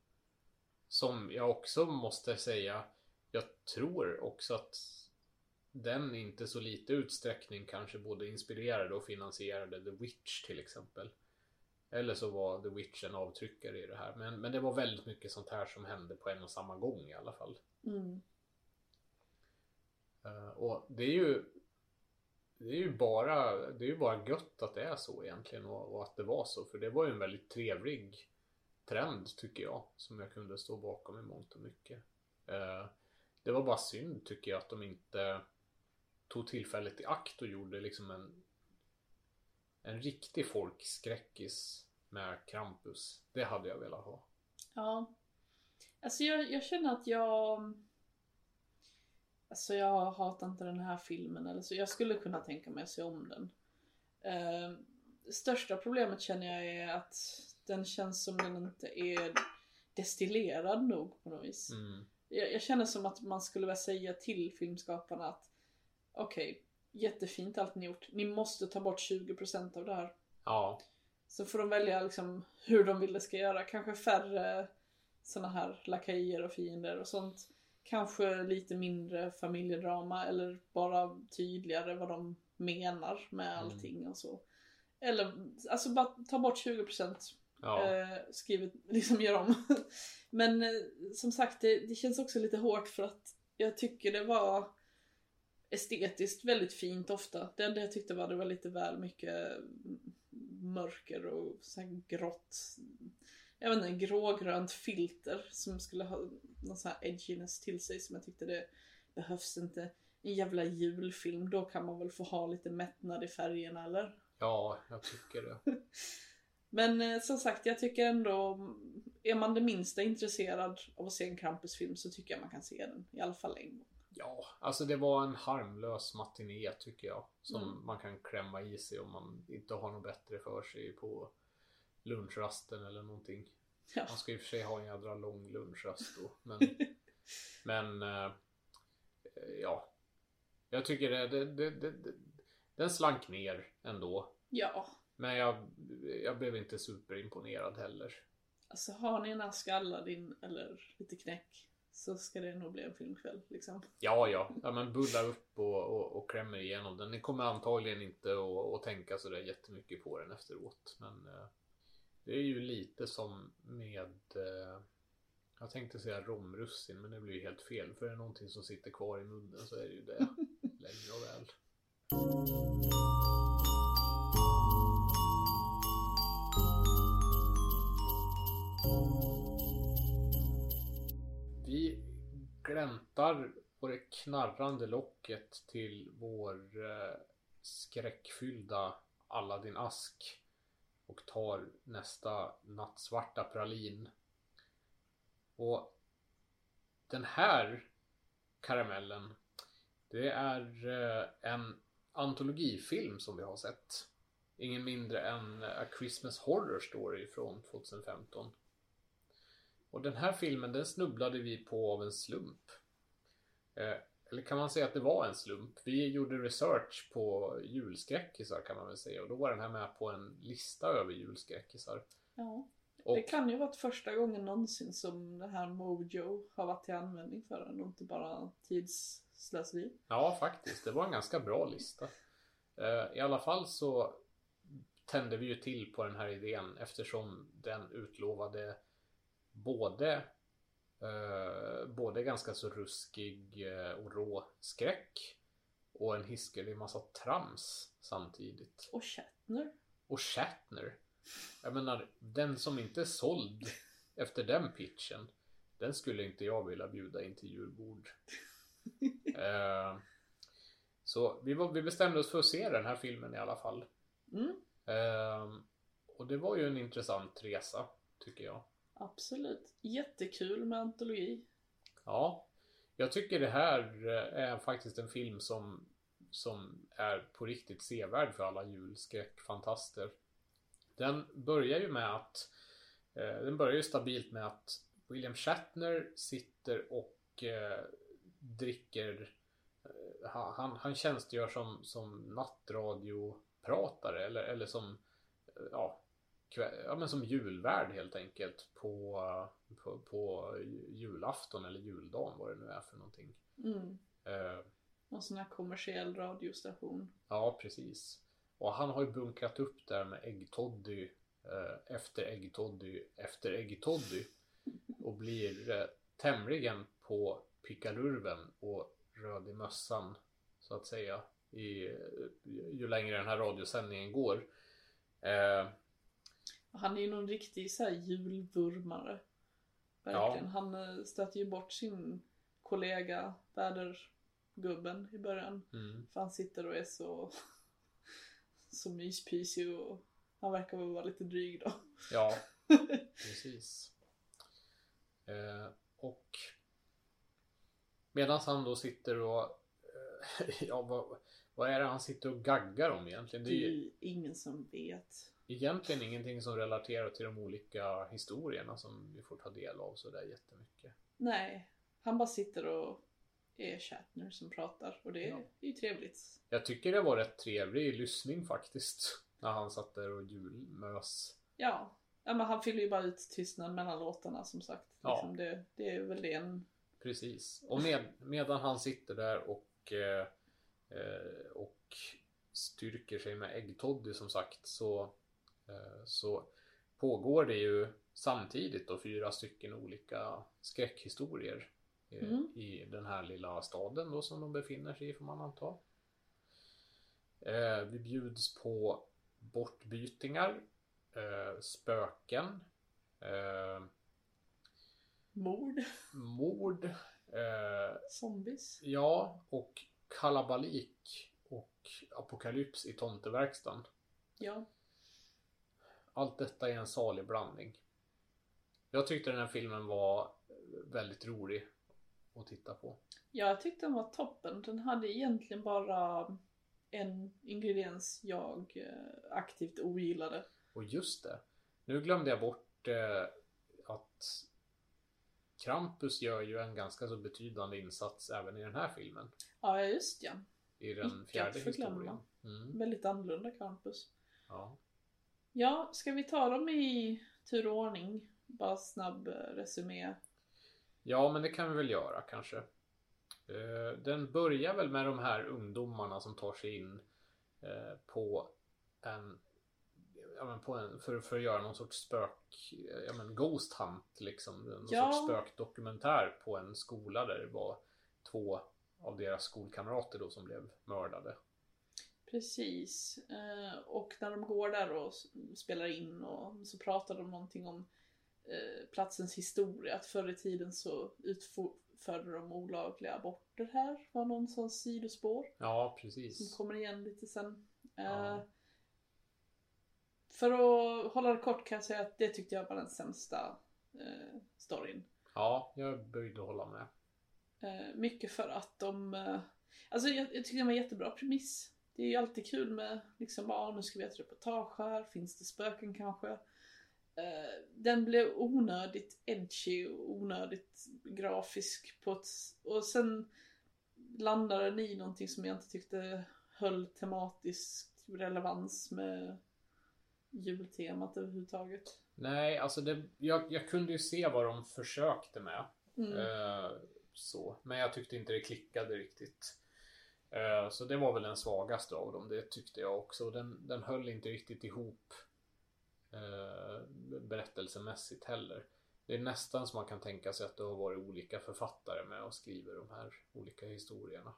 Som jag också måste säga Jag tror också att den inte så lite utsträckning kanske både inspirerade och finansierade The Witch till exempel. Eller så var The Witch en avtryckare i det här. Men, men det var väldigt mycket sånt här som hände på en och samma gång i alla fall. Mm. Eh, och det är ju det är ju bara Det är ju bara gött att det är så egentligen och, och att det var så för det var ju en väldigt trevlig Trend tycker jag som jag kunde stå bakom i mångt och mycket. Eh, det var bara synd tycker jag att de inte tog tillfället i akt och gjorde liksom en en riktig folkskräckis med Krampus. Det hade jag velat ha. Ja. Alltså jag, jag känner att jag... Alltså jag hatar inte den här filmen, eller så jag skulle kunna tänka mig att se om den. Eh, största problemet känner jag är att den känns som den inte är destillerad nog på något vis. Mm. Jag, jag känner som att man skulle vilja säga till filmskaparna att okej, jättefint allt ni gjort. Ni måste ta bort 20% av det här. Ja, Så får de välja liksom hur de vill det ska göra. Kanske färre såna här lakajer och fiender och sånt. Kanske lite mindre familjedrama eller bara tydligare vad de menar med Mm. allting och så. Eller alltså bara ta bort 20% ja, eh, skrivet, liksom gör om. Men eh, som sagt, det, det känns också lite hårt för att jag tycker det var estetiskt väldigt fint ofta. Det enda jag tyckte var det var lite väl mycket mörker och så grått. Jag vet inte, grågrönt filter som skulle ha någon sån här edginess till sig som jag tyckte det behövs inte. En jävla julfilm, då kan man väl få ha lite mättnad i färgerna eller? ja, jag tycker det. Men eh, som sagt, jag tycker ändå, är man det minsta intresserad av att se en Krampusfilm så tycker jag man kan se den. I alla fall en gång. Ja, alltså det var en harmlös matiné tycker jag. Som Mm. man kan klämma i sig om man inte har något bättre för sig på lunchrasten eller någonting. Ja. Man ska i och för sig ha en jädra lång lunchrast då. Men, men eh, ja. Jag tycker det, det, det, det, den slank ner ändå. Ja. Men jag, jag blev inte superimponerad heller. Alltså har ni en ask Aladdin eller lite knäck så ska det nog bli en filmkväll liksom. Ja, ja. ja men bullar upp och, och, och klämmer igenom den. Ni kommer antagligen inte att, att tänka sådär jättemycket på den efteråt. Men eh, det är ju lite som med eh, jag tänkte säga romrussin men det blir ju helt fel. För är det någonting som sitter kvar i munnen så är det ju det. Länge och väl. Vi gläntar på det knarrande locket till vår eh, skräckfyllda Aladdin ask och tar nästa nattsvarta pralin. Och den här karamellen det är eh, en antologifilm som vi har sett. Ingen mindre än eh, A Christmas Horror Story från 2015. Och den här filmen den snubblade vi på av en slump. Eh, eller kan man säga att det var en slump? Vi gjorde research på julskräckisar kan man väl säga och då var den här med på en lista över julskräckisar. Ja. Och, Det kan ju varit första gången någonsin som det här Mojo har varit till användning för den och inte bara tidsslöseri. Ja, faktiskt. Det var en ganska bra lista. Eh, I alla fall så tände vi ju till på den här idén eftersom den utlovade både eh, både ganska så ruskig eh, och rå skräck och en hiskelig massa trams samtidigt. Och Shatner. Och Shatner. Jag menar, den som inte är såld efter den pitchen, den skulle inte jag vilja bjuda in till julbord. Eh, så vi, var, vi bestämde oss för att se den här filmen i alla fall. Mm, Eh, och det var ju en intressant resa, tycker jag absolut. Jättekul med antologi. Ja, jag tycker det här eh, är faktiskt en film som, som är på riktigt sevärd för alla julskräckfantaster. Den börjar ju med att eh, den börjar ju stabilt med att William Shatner sitter och eh, dricker eh, han, han tjänstgör som, som nattradiopratare eller, eller som eh, ja, ja men som julvärd helt enkelt på, på, på julafton eller juldagen vad det nu är för någonting. Mm. Eh, Någon sån här kommersiell radiostation. Ja, precis. Och han har ju bunkrat upp där med äggtoddy eh, efter äggtoddy efter äggtoddy. Och blir eh, tämligen på pickalurven och röd i mössan så att säga. I, ju längre den här radiosändningen går. Eh, Han är ju någon riktig så här julvurmare. Verkligen. Han eh, stöter ju bort sin kollega vädergubben i början. mm, För han sitter och är så, så myspysig och han verkar väl vara lite dryg då. ja, precis. Eh, och medan han då sitter och eh, ja, vad, vad är det han sitter och gaggar om egentligen? Det är ju ingen som vet. Egentligen ingenting som relaterar till de olika historierna som vi får ta del av så där jättemycket. Nej, han bara sitter och är Shatner som pratar och det är Ja. ju trevligt. Jag tycker det var rätt trevlig lyssning faktiskt. När han satt där och julmös. Ja. ja, men han fyller ju bara ut tystnad mellan låtarna som sagt. Ja. Liksom det, det är väl det en... Precis. Och med, medan han sitter där och, eh, eh, och styrker sig med äggtoddy som sagt så, så pågår det ju samtidigt då fyra stycken olika skräckhistorier eh, Mm. i den här lilla staden då som de befinner sig i får man anta. Eh, vi bjuds på bortbytingar, eh, spöken, eh, Mord, mord, eh, zombies. ja och kalabalik och apokalyps i tomteverkstan. Ja. Allt detta är en salig blandning. Jag tyckte den här filmen var väldigt rolig att titta på. ja, jag tyckte den var toppen. Den hade egentligen bara en ingrediens jag eh, aktivt ogillade. Och just det, nu glömde jag bort eh, att Krampus gör ju en ganska så betydande insats även i den här filmen. Ja, just ja. I den Icke fjärde historien. Mm, Väldigt annorlunda campus. ja. Ja, ska vi ta dem i tur och ordning? bara snabb eh, resumé. Ja, men det kan vi väl göra kanske. Eh, Den börjar väl med de här ungdomarna som tar sig in eh, på en, men på en för, för att göra någon sorts spök, ja men Ghost Hunt liksom. Någon Ja. sorts spökdokumentär på en skola där det var två av deras skolkamrater då som blev mördade. Precis. Eh, och när de går där och spelar in och så pratar de någonting om eh, platsens historia. Att förr i tiden så utförde de olagliga aborter här. Var någon sån sidospår. Ja, Som precis. kommer igen lite sen. Eh, Ja. För att hålla det kort kan jag säga att det tyckte jag var den sämsta eh, storyn. Ja, jag är böjd att hålla med. Mycket för att de... Alltså jag, jag tycker det var en jättebra premiss. Det är ju alltid kul med liksom ah, nu ska vi göra ett reportage här, finns det spöken kanske? Eh, den blev onödigt edgy och onödigt grafisk på ett... Och sen landade den i någonting som jag inte tyckte höll tematisk relevans med jultemat överhuvudtaget. Nej, alltså det, jag, jag kunde ju se vad de försökte med. Mm. Eh, så. Men jag tyckte inte det klickade riktigt. Eh, så det var väl den svagaste av dem. Det tyckte jag också. Den, den höll inte riktigt ihop eh, berättelsemässigt heller. Det är nästan som man kan tänka sig att det har varit olika författare med och skriver de här olika historierna.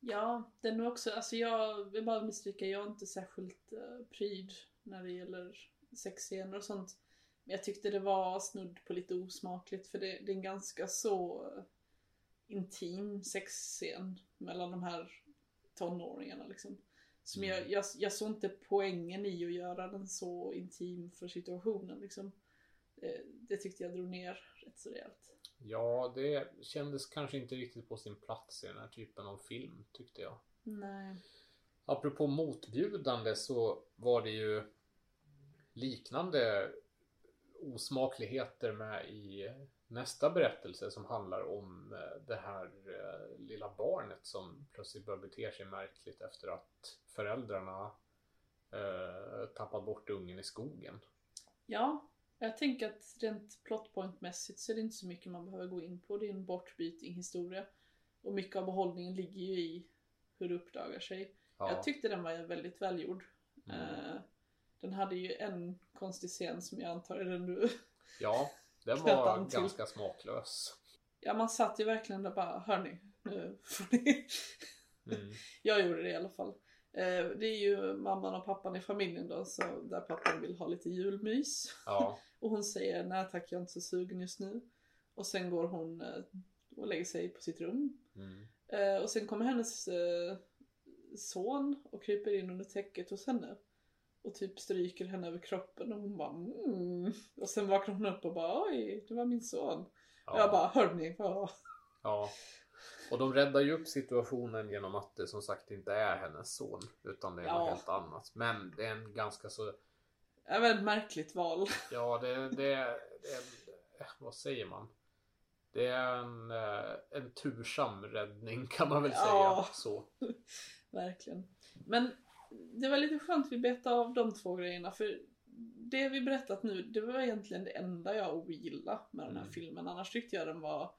Ja, den är också, alltså jag vill bara understryka, jag är inte särskilt eh, pryd när det gäller sexscener och sånt. Men jag tyckte det var snudd på lite osmakligt för det, det är en ganska så intim sexscen mellan de här tonåringarna liksom. Som Mm. jag, jag, jag såg inte poängen i att göra den så intim för situationen liksom. Eh, det tyckte jag drog ner rätt så rejält. Ja, det kändes kanske inte riktigt på sin plats i den här typen av film tyckte jag. Nej. Apropå motbjudande så var det ju liknande osmakligheter med i nästa berättelse som handlar om eh, det här eh, lilla barnet som plötsligt börjar bete sig märkligt efter att föräldrarna eh, tappat bort ungen i skogen. Ja, jag tänker att rent plotpointmässigt så är det inte så mycket man behöver gå in på. Det är en bortbyting historia. Och mycket av behållningen ligger ju i hur det uppdagar sig. Ja, Jag tyckte den var väldigt välgjord. mm. Eh, den hade ju en konstig scen som jag antar är den du... ja den var till. ganska smaklös. Ja, man satt ju verkligen där bara, hörni, nu får ni... Mm. Jag gjorde det i alla fall. Eh, det är ju mamman och pappan i familjen då, så där pappan vill ha lite julmys. Ja, Och hon säger nej tack jag är inte så sugen just nu. Och sen går hon eh, och lägger sig på sitt rum. mm. Eh, och sen kommer hennes son och kryper in under täcket hos henne. Och typ stryker henne över kroppen och hon bara mm. Och sen vaknar hon upp och bara oj, det var min son. ja. Jag bara hörni, vad? Ja. Och de räddar ju upp situationen genom att det som sagt inte är hennes son. Utan det är Ja. något helt annat. Men det är en ganska så... Det var ett märkligt val. Ja, det, det, det är... Vad säger man? Det är en, eh, en tursam räddning kan man väl säga. Ja. Så. Verkligen. Men det var lite skönt att vi betade av de två grejerna för det vi berättat nu, det var egentligen det enda jag ogillade med den här Mm. filmen. Annars tyckte jag den var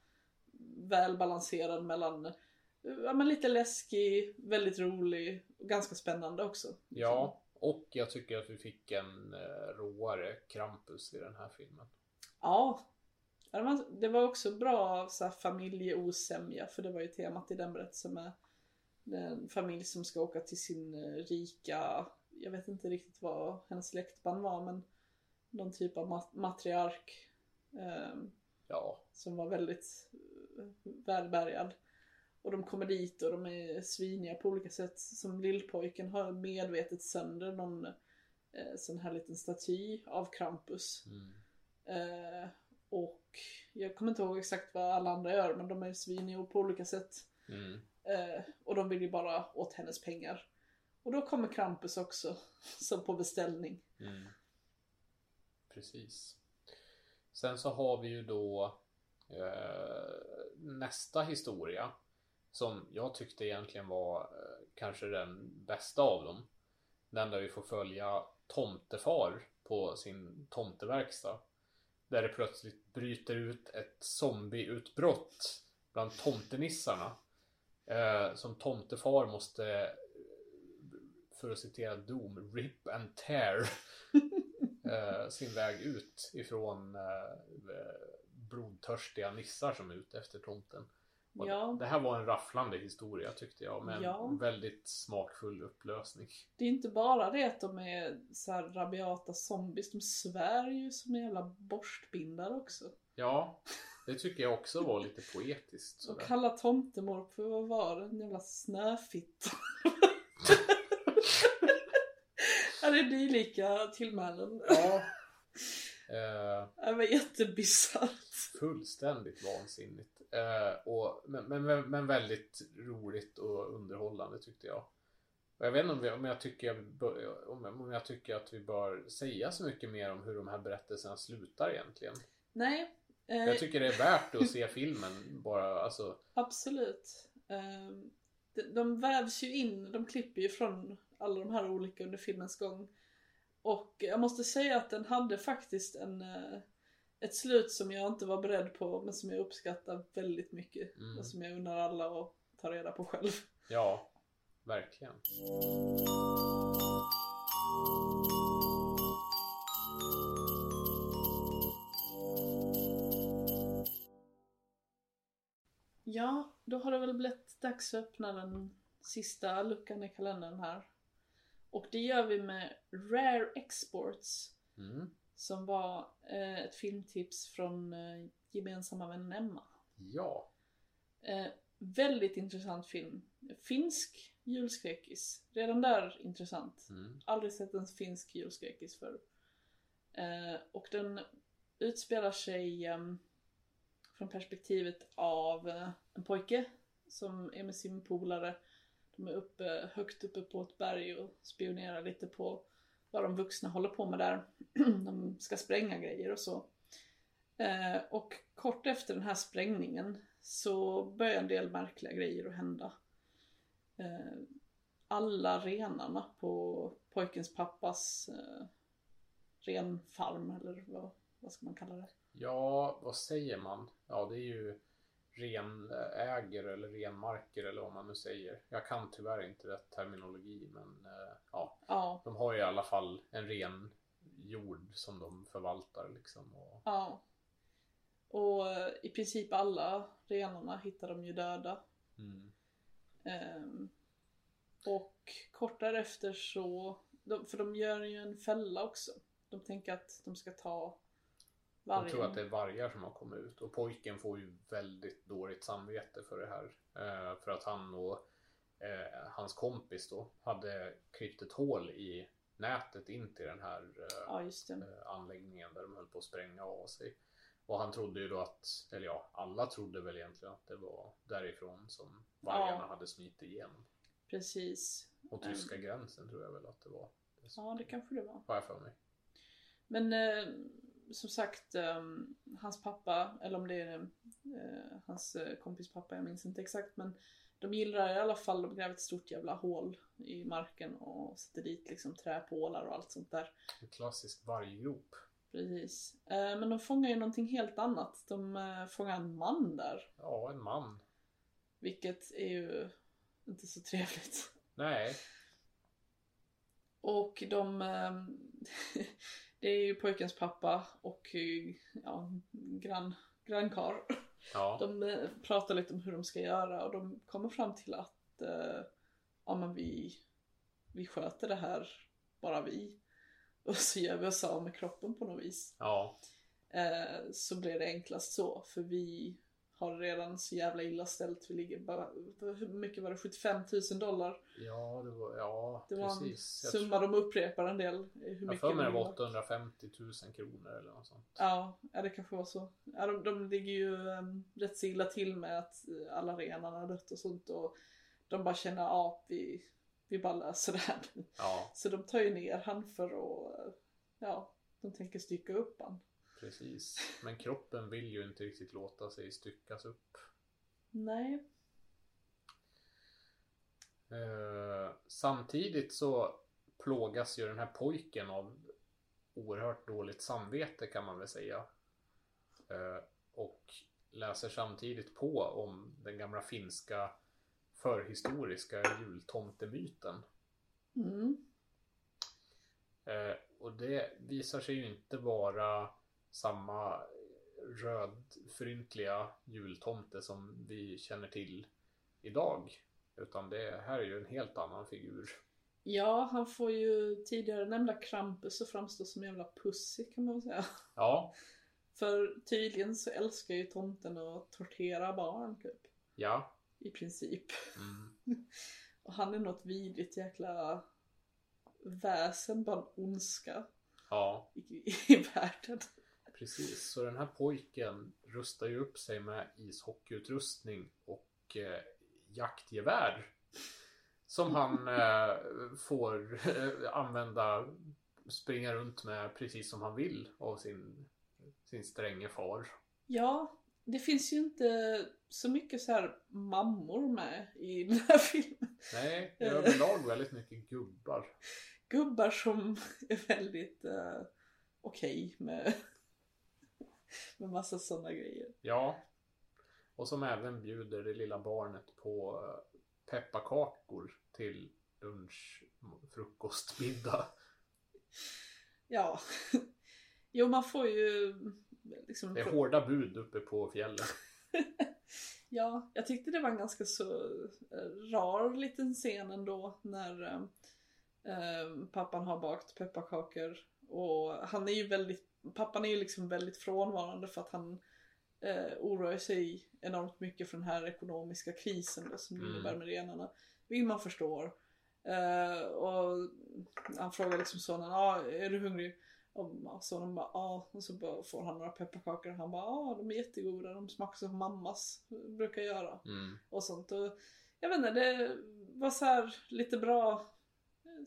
väl balanserad mellan ja, men lite läskig, väldigt rolig och ganska spännande också. liksom. Ja, och jag tycker att vi fick en eh, råare Krampus i den här filmen. Ja. Ja, Det var, det var också bra så här, familjeosämja för det var ju temat i den berättelsen med en familj som ska åka till sin eh, rika, jag vet inte riktigt vad hennes släktband var men någon typ av mat- matriark eh, Ja, som var väldigt eh, välbärgad. Och de kommer dit och de är sviniga på olika sätt. Som lillpojken har medvetet sönder någon eh, sån här liten staty av Krampus. mm. Eh, och jag kommer inte ihåg exakt vad alla andra gör men de är sviniga på olika sätt. Mm. Eh, och de vill ju bara åt hennes pengar. Och då kommer Krampus också, som på beställning. Mm. Precis. Sen så har vi ju då eh, nästa historia som jag tyckte egentligen var eh, kanske den bästa av dem. Den där vi får följa tomtefar på sin tomteverkstad. Där det plötsligt bryter ut ett zombieutbrott bland tomtenissarna. Eh, som tomtefar måste, för att citera Doom, rip and tear eh, sin väg ut ifrån eh, blodtörstiga nissar som är ute efter tomten. Ja. Det här var en rafflande historia tyckte jag med en Ja. väldigt smakfull upplösning. Det är inte bara det att de är så här rabiata zombies, de svär ju som jävla borstbindar också. Ja, det tycker jag också var lite poetiskt. Och Sådär. kallar tomtemor för vad var det? En jävla snöfitta. ja, det är dylika tillmälen. Ja. Eh, Det var jättebisarrt. fullständigt vansinnigt. Eh, och, men, men, men väldigt roligt och underhållande tyckte jag. Och jag vet inte om, vi, om, jag tycker om jag tycker att vi bör säga så mycket mer om hur de här berättelserna slutar egentligen. Nej. Eh, Jag tycker det är värt att se filmen bara, alltså. Absolut. Ehm, de, de vävs ju in, de klipper ju från alla de här olika under filmens gång. Och jag måste säga att den hade faktiskt en, eh, ett slut som jag inte var beredd på men som jag uppskattar väldigt mycket. Mm. Och som jag undrar alla att ta reda på själv. Ja, verkligen. Ja, då har det väl blivit dags att öppna den sista luckan i kalendern här. Och det gör vi med Rare Exports. Mm. Som var eh, ett filmtips från eh, gemensamma vännen Emma. Ja. Eh, väldigt intressant film. Finsk julskräckis. Redan där intressant. Mm. Aldrig sett en finsk julskräckis förr. Eh, och den utspelar sig ehm, från perspektivet av eh, en pojke som är med sin polare. De är uppe, högt uppe på ett berg och spionerar lite på vad de vuxna håller på med där. de ska spränga grejer och så. Eh, och kort efter den här sprängningen så börjar en del märkliga grejer att hända. Eh, alla renarna på pojkens pappas renfarm eller vad, vad ska man kalla det? Ja, vad säger man? Ja, det är ju renäger eller renmarker eller vad man nu säger. Jag kan tyvärr inte rätt terminologi men eh, ja, Ja, de har ju i alla fall en ren jord som de förvaltar liksom. Och, ja. Och eh, i princip alla renarna hittar de ju döda. mm, Ehm, och kort därefter så, de, för de gör ju en fälla också. De tänker att de ska ta vargen. tror att det är vargar som har kommit ut och pojken får ju väldigt dåligt samvete för det här. Eh, för att han och eh, hans kompis då hade klippt ett hål i nätet in till den här eh, Ja, eh, anläggningen där de höll på att spränga av sig. Och han trodde ju då att, eller ja, alla trodde väl egentligen att det var därifrån som vargarna Ja. hade smitit igenom. Precis. Och tyska gränsen tror jag väl att det var. Ja, det kanske det var. Har jag för mig. Men eh, som sagt, eh, hans pappa, eller om det är eh, hans eh, kompis pappa, jag minns inte exakt, men de gillar i alla fall, de gräver ett stort jävla hål i marken och sätter dit liksom träpålar och allt sånt där. En klassisk varggrop. Precis. Eh, men de fångar ju någonting helt annat. De eh, fångar en man där. Ja, en man. Vilket är ju inte så trevligt. Nej, Och de... Det är ju pojkens pappa och eh, ja, grann, grannkar. ja. De eh, pratar lite om hur de ska göra och de kommer fram till att eh, ja men vi, vi sköter det här, bara vi. Och så gör vi oss av med kroppen på något vis. Ja, Eh, så blir det enklast så, för vi har redan så jävla illa ställt. Vi ligger bara, hur mycket var det? 75 000 dollar? ja, det var, ja Det var precis. en summa de upprepar en del. Hur jag för mig det de var har. 850 000 kronor eller något sånt. Ja, ja, det kanske var så. Ja, de, de ligger ju um, rätt så illa till med att eh, alla renarna har dött och sånt och de bara känner ja, vi, vi bara löser det här. Ja, Så de tar ju ner han för att, eh, ja, de tänker stycka upp han. Precis. Men kroppen vill ju inte riktigt låta sig styckas upp. Nej. Eh, samtidigt så plågas ju den här pojken av oerhört dåligt samvete kan man väl säga. Eh, och läser samtidigt på om den gamla finska förhistoriska jultomtemyten. Mm. Eh, och det visar sig ju inte vara samma rödfryntliga jultomte som vi känner till idag. Utan det här är ju en helt annan figur. Ja, han får ju tidigare nämnda Krampus att framstå som en jävla pussy kan man väl säga. Ja, För tydligen så älskar ju tomten att tortera barn typ. ja. I princip. Mm. Och han är något vidrigt jäkla väsen, bara ondska Ja, i, i världen. Precis. Så den här pojken rustar ju upp sig med ishockeyutrustning och eh, jaktgevär. Som han eh, får eh, använda, springa runt med precis som han vill av sin, sin stränge far. Ja, det finns ju inte så mycket så här mammor med i den här filmen. Nej, det är överlag väldigt mycket gubbar. Gubbar som är väldigt eh, okej med, med massa sådana grejer. Ja. Och som även bjuder det lilla barnet på eh, pepparkakor till lunch, frukost, middag. Ja. Jo, man får ju liksom... Det är hårda bud uppe på fjällen. Ja, jag tyckte det var en ganska så eh, rar liten scen ändå när eh, eh, pappan har bakt pepparkakor och han är ju väldigt, pappan är ju liksom väldigt frånvarande för att han eh, oroar sig enormt mycket för den här ekonomiska krisen då, som det Mm. innebär med renarna. Vilket man förstår. Eh, och han frågar liksom sonen, ah, är du hungrig? Och sonen bara ja, och så bara får han några pepparkakor och han bara ja, de är jättegoda, de smakar som mammas brukar göra. Mm. Och sånt. Och jag vet inte, det var så här lite bra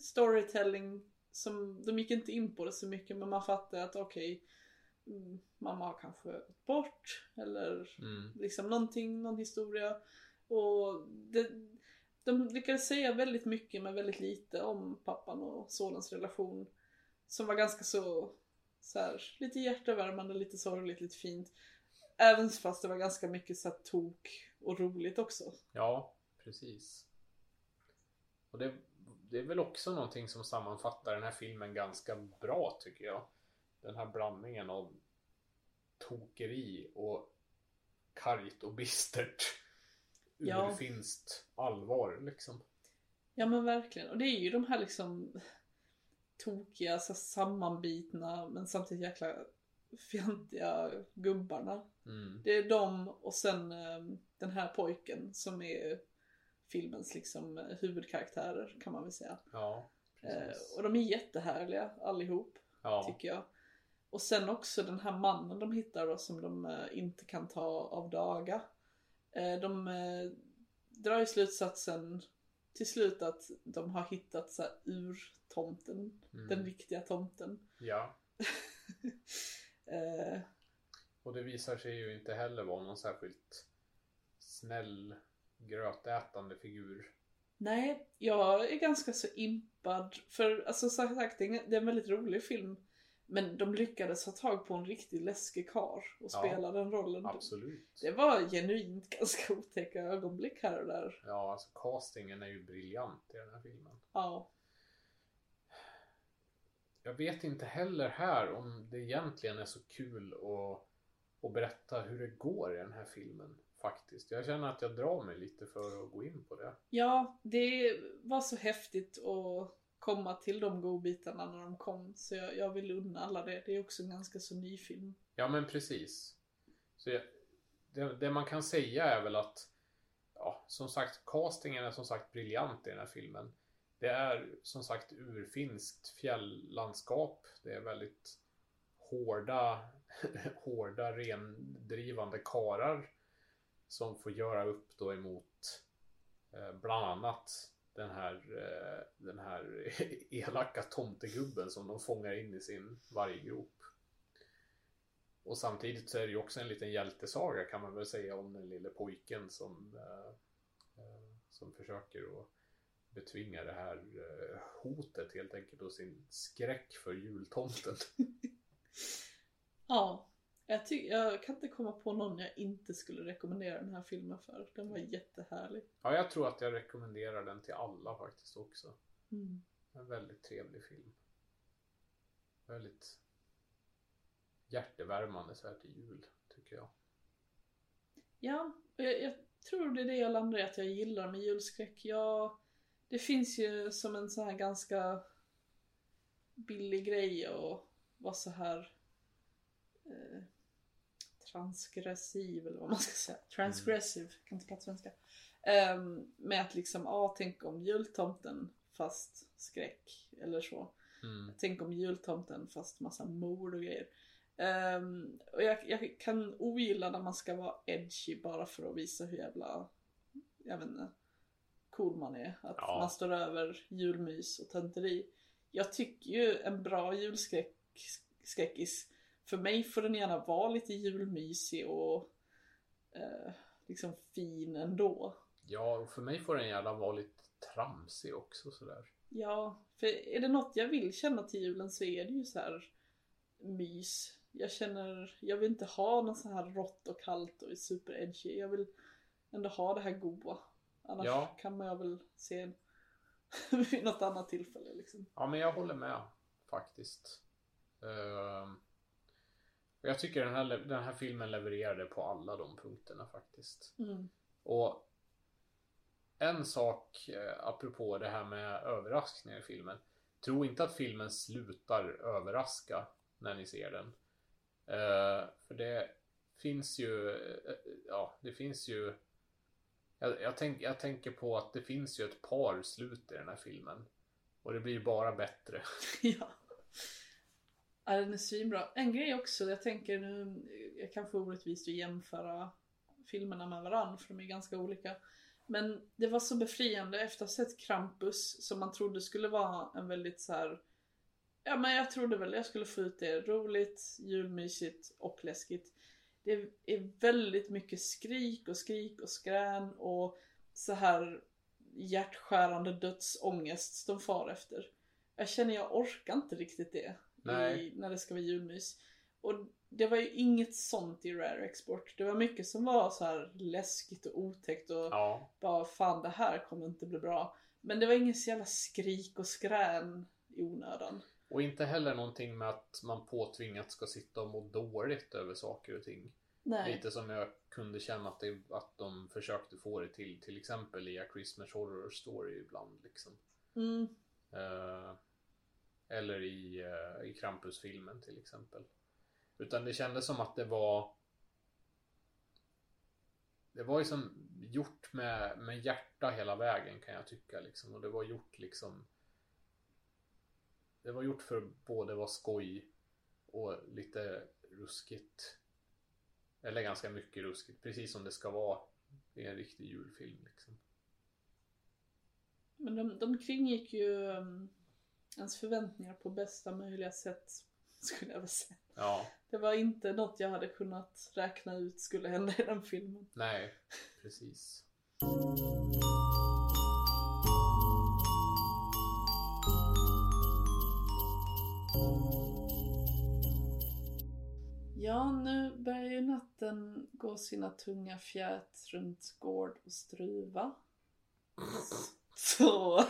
storytelling som, de gick inte in på det så mycket men man fattade att okej, mm, mamma har kanske gått bort eller Mm. liksom någonting, någon historia. Och det, de lyckades säga väldigt mycket men väldigt lite om pappan och sonens relation. Som var ganska så, så här, lite hjärtevärmande, lite sorgligt, lite fint. Även fast det var ganska mycket så här, tok och roligt också. Ja, precis. Och det, det är väl också någonting som sammanfattar den här filmen ganska bra tycker jag. Den här blandningen av tokeri och kargt och bistert. Ja. Urfinskt allvar liksom. Ja men verkligen. Och det är ju de här liksom tokiga, så sammanbitna men samtidigt jäkla fjantiga gubbarna. Mm. Det är de och sen eh, den här pojken som är filmens liksom eh, huvudkaraktärer kan man väl säga. Ja, Eh, precis. och de är jättehärliga allihop Ja, tycker jag. Och sen också den här mannen de hittar då som de eh, inte kan ta av daga. De drar ju slutsatsen till slut att de har hittat så här, ur tomten, Mm. den riktiga tomten. ja. Eh, Och det visar sig ju inte heller vara någon särskilt snäll grötätande figur. nej, jag är ganska så impad. För alltså som sagt, det är en- väldigt rolig film. Men de lyckades ha tag på en riktigt läskig kar och Ja, spela den rollen. Absolut. Det var genuint ganska otäcka ögonblick här och där. Ja, alltså castingen är ju briljant i den här filmen. Ja. Jag vet inte heller här om det egentligen är så kul att, att berätta hur det går i den här filmen. Faktiskt. Jag känner att jag drar mig lite för att gå in på det. Ja, det var så häftigt att komma till de godbitarna när de kom. Så jag, jag vill unna alla det. Det är också en ganska så ny film. Ja men precis. Så jag, det, det man kan säga är väl att Ja, som sagt, castingen är som sagt briljant i den här filmen. Det är som sagt urfinskt fjälllandskap. Det är väldigt hårda, hårda rendrivande karar som får göra upp då emot eh, bland annat den här, eh, den här elaka tomtegubben som de fångar in i sin varggrop. Och samtidigt så är det ju också en liten hjältesaga kan man väl säga om den lille pojken som, eh, eh som försöker att betvinga det här eh, hotet helt enkelt och sin skräck för jultomten. Ja. Jag, ty- jag kan inte komma på någon jag inte skulle rekommendera den här filmen för. Den var jättehärlig. Ja, jag tror att jag rekommenderar den till alla faktiskt också. Mm. En väldigt trevlig film. Väldigt hjärtevärmande så här till jul, tycker jag. Ja, jag, jag tror det är det jag landar i att jag gillar med julskräck. Jag, det finns ju som en sån här ganska billig grej att vara så här eh, transgressiv eller vad man ska säga. Transgressive, kan inte prata svenska. Ehm, med att liksom, ah, tänk om jultomten fast skräck eller så. Mm. Tänk om jultomten fast massa mord och grejer. Ehm, och jag, jag kan ogilla när man ska vara edgy bara för att visa hur jävla, jag vet inte, cool man är. Att Ja. man står över julmys och tönteri. Jag tycker ju en bra julskräckis, för mig får den gärna vara lite julmysig och eh, liksom fin ändå. Ja, och för mig får den gärna vara lite tramsig också sådär. Ja, för är det något jag vill känna till julen så är det ju så här mys. Jag känner, jag vill inte ha något så här rått och kallt och super edgy. Jag vill ändå ha det här goa. Annars Ja. kan man väl se vid något annat tillfälle liksom. Ja, men jag håller med faktiskt. Ehm, och jag tycker den här, den här filmen levererade på alla de punkterna faktiskt. Mm. Och en sak eh, apropå det här med överraskningar i filmen. Tro inte att filmen slutar överraska när ni ser den. Eh, för det finns ju, eh, ja, det finns ju jag, jag, tänk, jag tänker på att det finns ju ett par slut i den här filmen. Och det blir bara bättre. ja ja. Den är svinbra. En grej också, jag tänker nu, jag kanske orättvist att jämföra filmerna med varandra för de är ganska olika. Men det var så befriande efter att ha sett Krampus som man trodde skulle vara en väldigt så här. Ja men jag trodde väl jag skulle få ut det roligt, julmysigt och läskigt. Det är väldigt mycket skrik och skrik och skrän och så här hjärtskärande dödsångest de far efter. Jag känner jag orkar inte riktigt det i, när det ska vara julmys. Och det var ju inget sånt i Rare Export. Det var mycket som var så här läskigt och otäckt och Ja, bara fan det här kommer inte bli bra. Men det var ingen så jävla skrik och skrän i onödan. och inte heller någonting med att man påtvingat ska sitta och må dåligt över saker och ting. Nej. Lite som jag kunde känna att, det, att de försökte få det till, till exempel i A Christmas Horror Story ibland liksom. Mm. Eh, eller i, eh, i Krampus-filmen till exempel. Utan det kändes som att det var Det var ju som gjort med, med hjärta hela vägen kan jag tycka liksom. Och det var gjort liksom Det var gjort för både vara skoj och lite ruskigt. Eller ganska mycket ruskigt. Precis som det ska vara i en riktig julfilm liksom. Men de, de kringgick ju um, ens förväntningar på bästa möjliga sätt. Skulle jag väl säga. Ja, Det var inte något jag hade kunnat räkna ut skulle hända i den filmen. nej, precis. Ja, nu börjar ju natten gå sina tunga fjät runt gård och struva. Så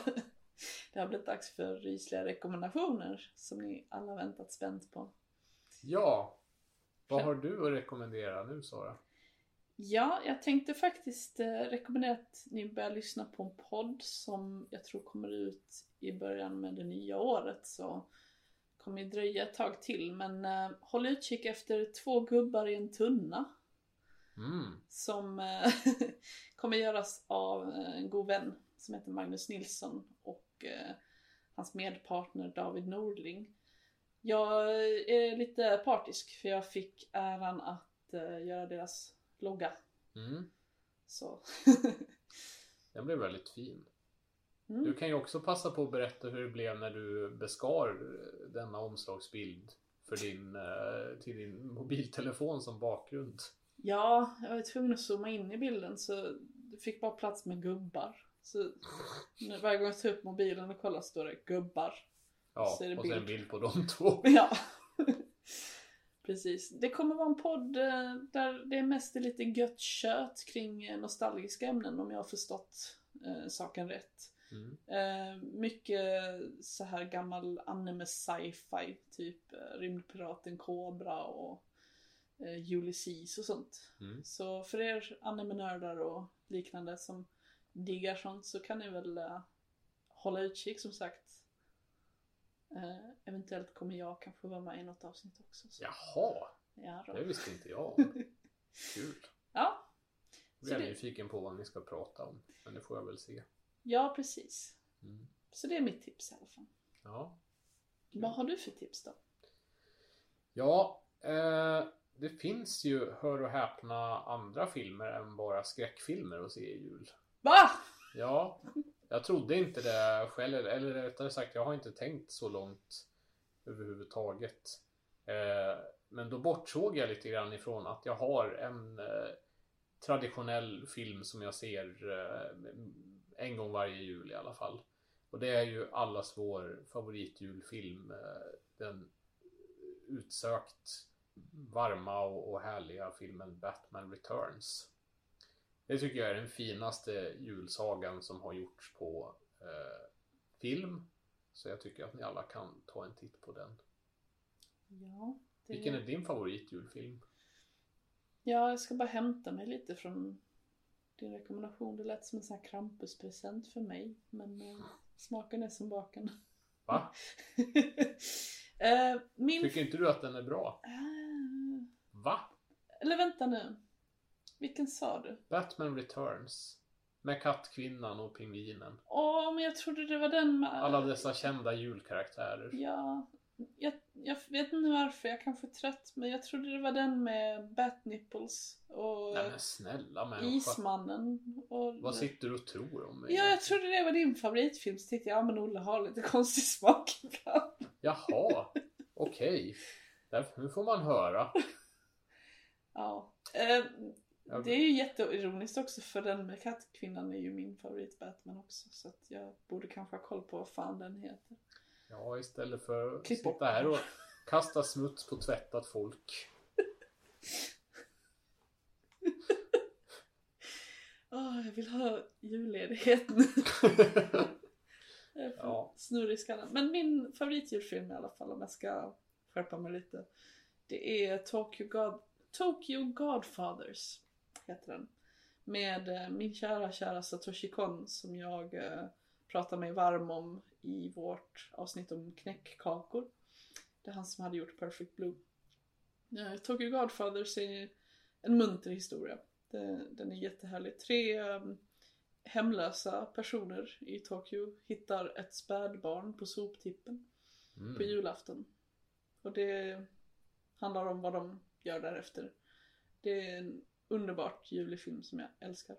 det har blivit dags för rysliga rekommendationer som ni alla väntat spänt på. Ja, vad har du att rekommendera nu Sara? Ja, jag tänkte faktiskt eh, rekommendera att ni börjar lyssna på en podd som jag tror kommer ut i början med det nya året. Så kommer ju dröja ett tag till. Men eh, håll utkik efter två gubbar i en tunna. Mm, Som eh, kommer göras av eh, en god vän som heter Magnus Nilsson och eh, hans medpartner David Nordling. Jag är lite partisk för jag fick äran att eh, göra deras logga. mm. Så. Den blev väldigt fin. Mm. Du kan ju också passa på att berätta hur det blev när du beskar denna omslagsbild för din, eh, till din mobiltelefon som bakgrund. Ja, jag var tvungen att zooma in i bilden så det fick bara plats med gubbar. Så nu, varje gång jag tar upp mobilen och kollar står det gubbar. Ja, Så är det och sen bild. bild på de två. Ja. Precis. Det kommer vara en podd eh, där det mest är lite gött kött kring eh, nostalgiska ämnen om jag har förstått eh, saken rätt. Mm. Eh, mycket så här gammal anime sci-fi, typ eh, Rymdpiraten Cobra och eh, Ulysses och sånt. Mm. Så för er anime-nördar och liknande som diggar sånt så kan ni väl eh, hålla utkik som sagt. Eh, eventuellt kommer jag kanske vara med i något avsnitt också. Så. Jaha, Ja, då. det visste inte jag. Kul. ja, Jag är det- nyfiken på vad ni ska prata om. Men det får jag väl se. ja, precis. Mm. Så det är mitt tips i alla fall. Ja. Vad har du för tips då? Ja, eh, det finns ju, hör och häpna, andra filmer än bara skräckfilmer att se i jul. Va? Ja, jag trodde inte det själv. Eller rättare sagt, jag har inte tänkt så långt överhuvudtaget. Eh, men då bortsåg jag lite grann ifrån att jag har en eh, traditionell film som jag ser eh, en gång varje jul i alla fall. Och det är ju allas vår favoritjulfilm. Den utsökt varma och, och härliga filmen Batman Returns. Det tycker jag är den finaste julsagan som har gjorts på eh, film. Så jag tycker att ni alla kan ta en titt på den. Ja, det... Vilken är din favoritjulfilm? ja, jag ska bara hämta mig lite från din rekommendation. Det lät som en sån här Krampuspresent för mig. Men eh, smaken är som baken. Va? eh, min... Tycker inte du att den är bra? Ah, Va? eller vänta nu. Vilken sa du? Batman Returns. Med kattkvinnan och pingvinen. Åh, men jag trodde det var den med... Alla dessa kända julkaraktärer. Ja, jag, jag vet inte varför, jag kanske är trött, men jag trodde det var den med Bat Nipples och Nej men snälla människa. Ismannen. Och... Vad sitter du och tror om mig? Ja, jag trodde det var din favoritfilm, så tänkte jag, ja men Olle har lite konstig smak ibland. Jaha, okej. Därför- Nu får man höra. Ja. Eh, det är ju jätteironiskt också för den med kattkvinnan är ju min favorit Batman också. Så att jag borde kanske ha koll på vad fan den heter. Ja, istället för att Klipp sitta här och kasta smuts på tvättat folk. Åh, jag vill ha julledighet nu. Ja. snurrig i skallen. Men min favoritjulfilm i alla fall, om jag ska skärpa mig lite. Det är Tokyo, God... Tokyo Godfathers, heter den. Med eh, min kära, kära Satoshi Kon som jag eh, pratar mig varm om i vårt avsnitt om knäckkakor. Det är han som hade gjort Perfect Blue. Eh, Tokyo Godfathers är en munter historia. Den är jättehärlig. Tre um, hemlösa personer i Tokyo hittar ett spädbarn på soptippen på Mm. julafton. Och det handlar om vad de gör därefter. Det är en underbart julig film som jag älskar.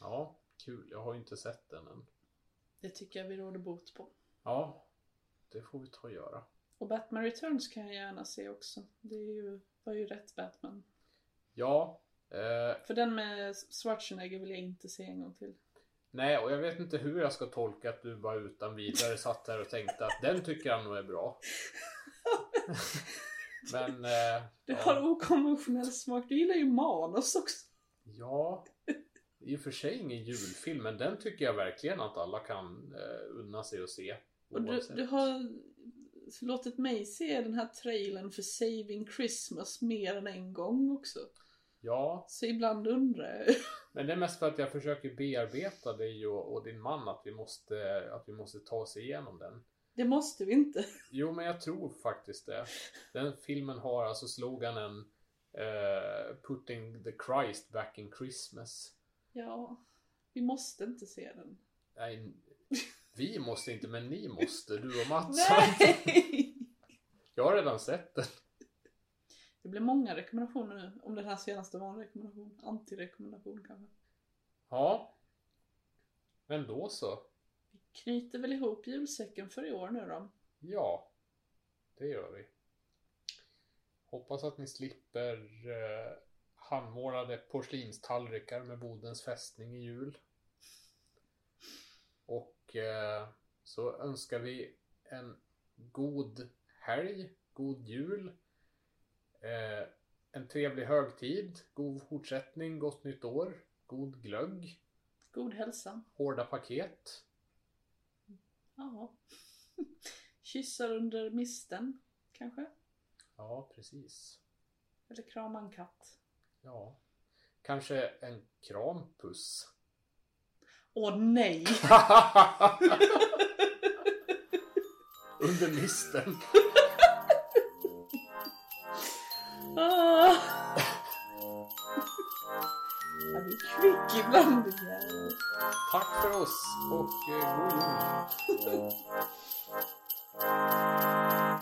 Ja, kul. Jag har ju inte sett den än. Det tycker jag vi råder bot på. Ja, det får vi ta och göra. Och Batman Returns kan jag gärna se också. Det är ju, var ju rätt Batman. Ja, eh, För den med Schwarzenegger vill jag inte se en gång till. nej, och jag vet inte hur jag ska tolka att du bara utan vidare satt här och tänkte att den tycker han nog är bra. Men, eh, Du ja. har okonventionell smak. Du gillar ju manus också. Ja, i och för sig ingen julfilm, men den tycker jag verkligen att alla kan eh, unna sig att se. Och du, du har låtit mig se den här trailern för Saving Christmas mer än en gång också. Ja, Så ibland undrar jag. men det är mest för att jag försöker bearbeta dig och, och din man att vi, måste, att vi måste ta oss igenom den. Det måste vi inte. Jo, men jag tror faktiskt det. Den filmen har alltså sloganen eh, Putting the Christ back in Christmas. Ja, vi måste inte se den. Nej, vi måste inte, men ni måste. Du och Mats. Nej! Jag har redan sett den. Det blir många rekommendationer nu. Om den här senaste var en rekommendation. Antirekommendation kanske. Ja. Men då så. Knyter väl ihop julsäcken för i år nu då. Ja, det gör vi. Hoppas att ni slipper eh, handmålade porslinstallrikar med Bodens fästning i jul. Och eh, så önskar vi en god helg, god jul. Eh, en trevlig högtid, god fortsättning, gott nytt år, god glögg, God hälsa. hårda paket. Ja. Kyssar under misten, kanske? Ja, precis. Eller krama en katt. Ja. Kanske en krampuss. Åh nej! Under misten. Ah. Ja, är kvick ibland. Tack för oss och eh, god jul.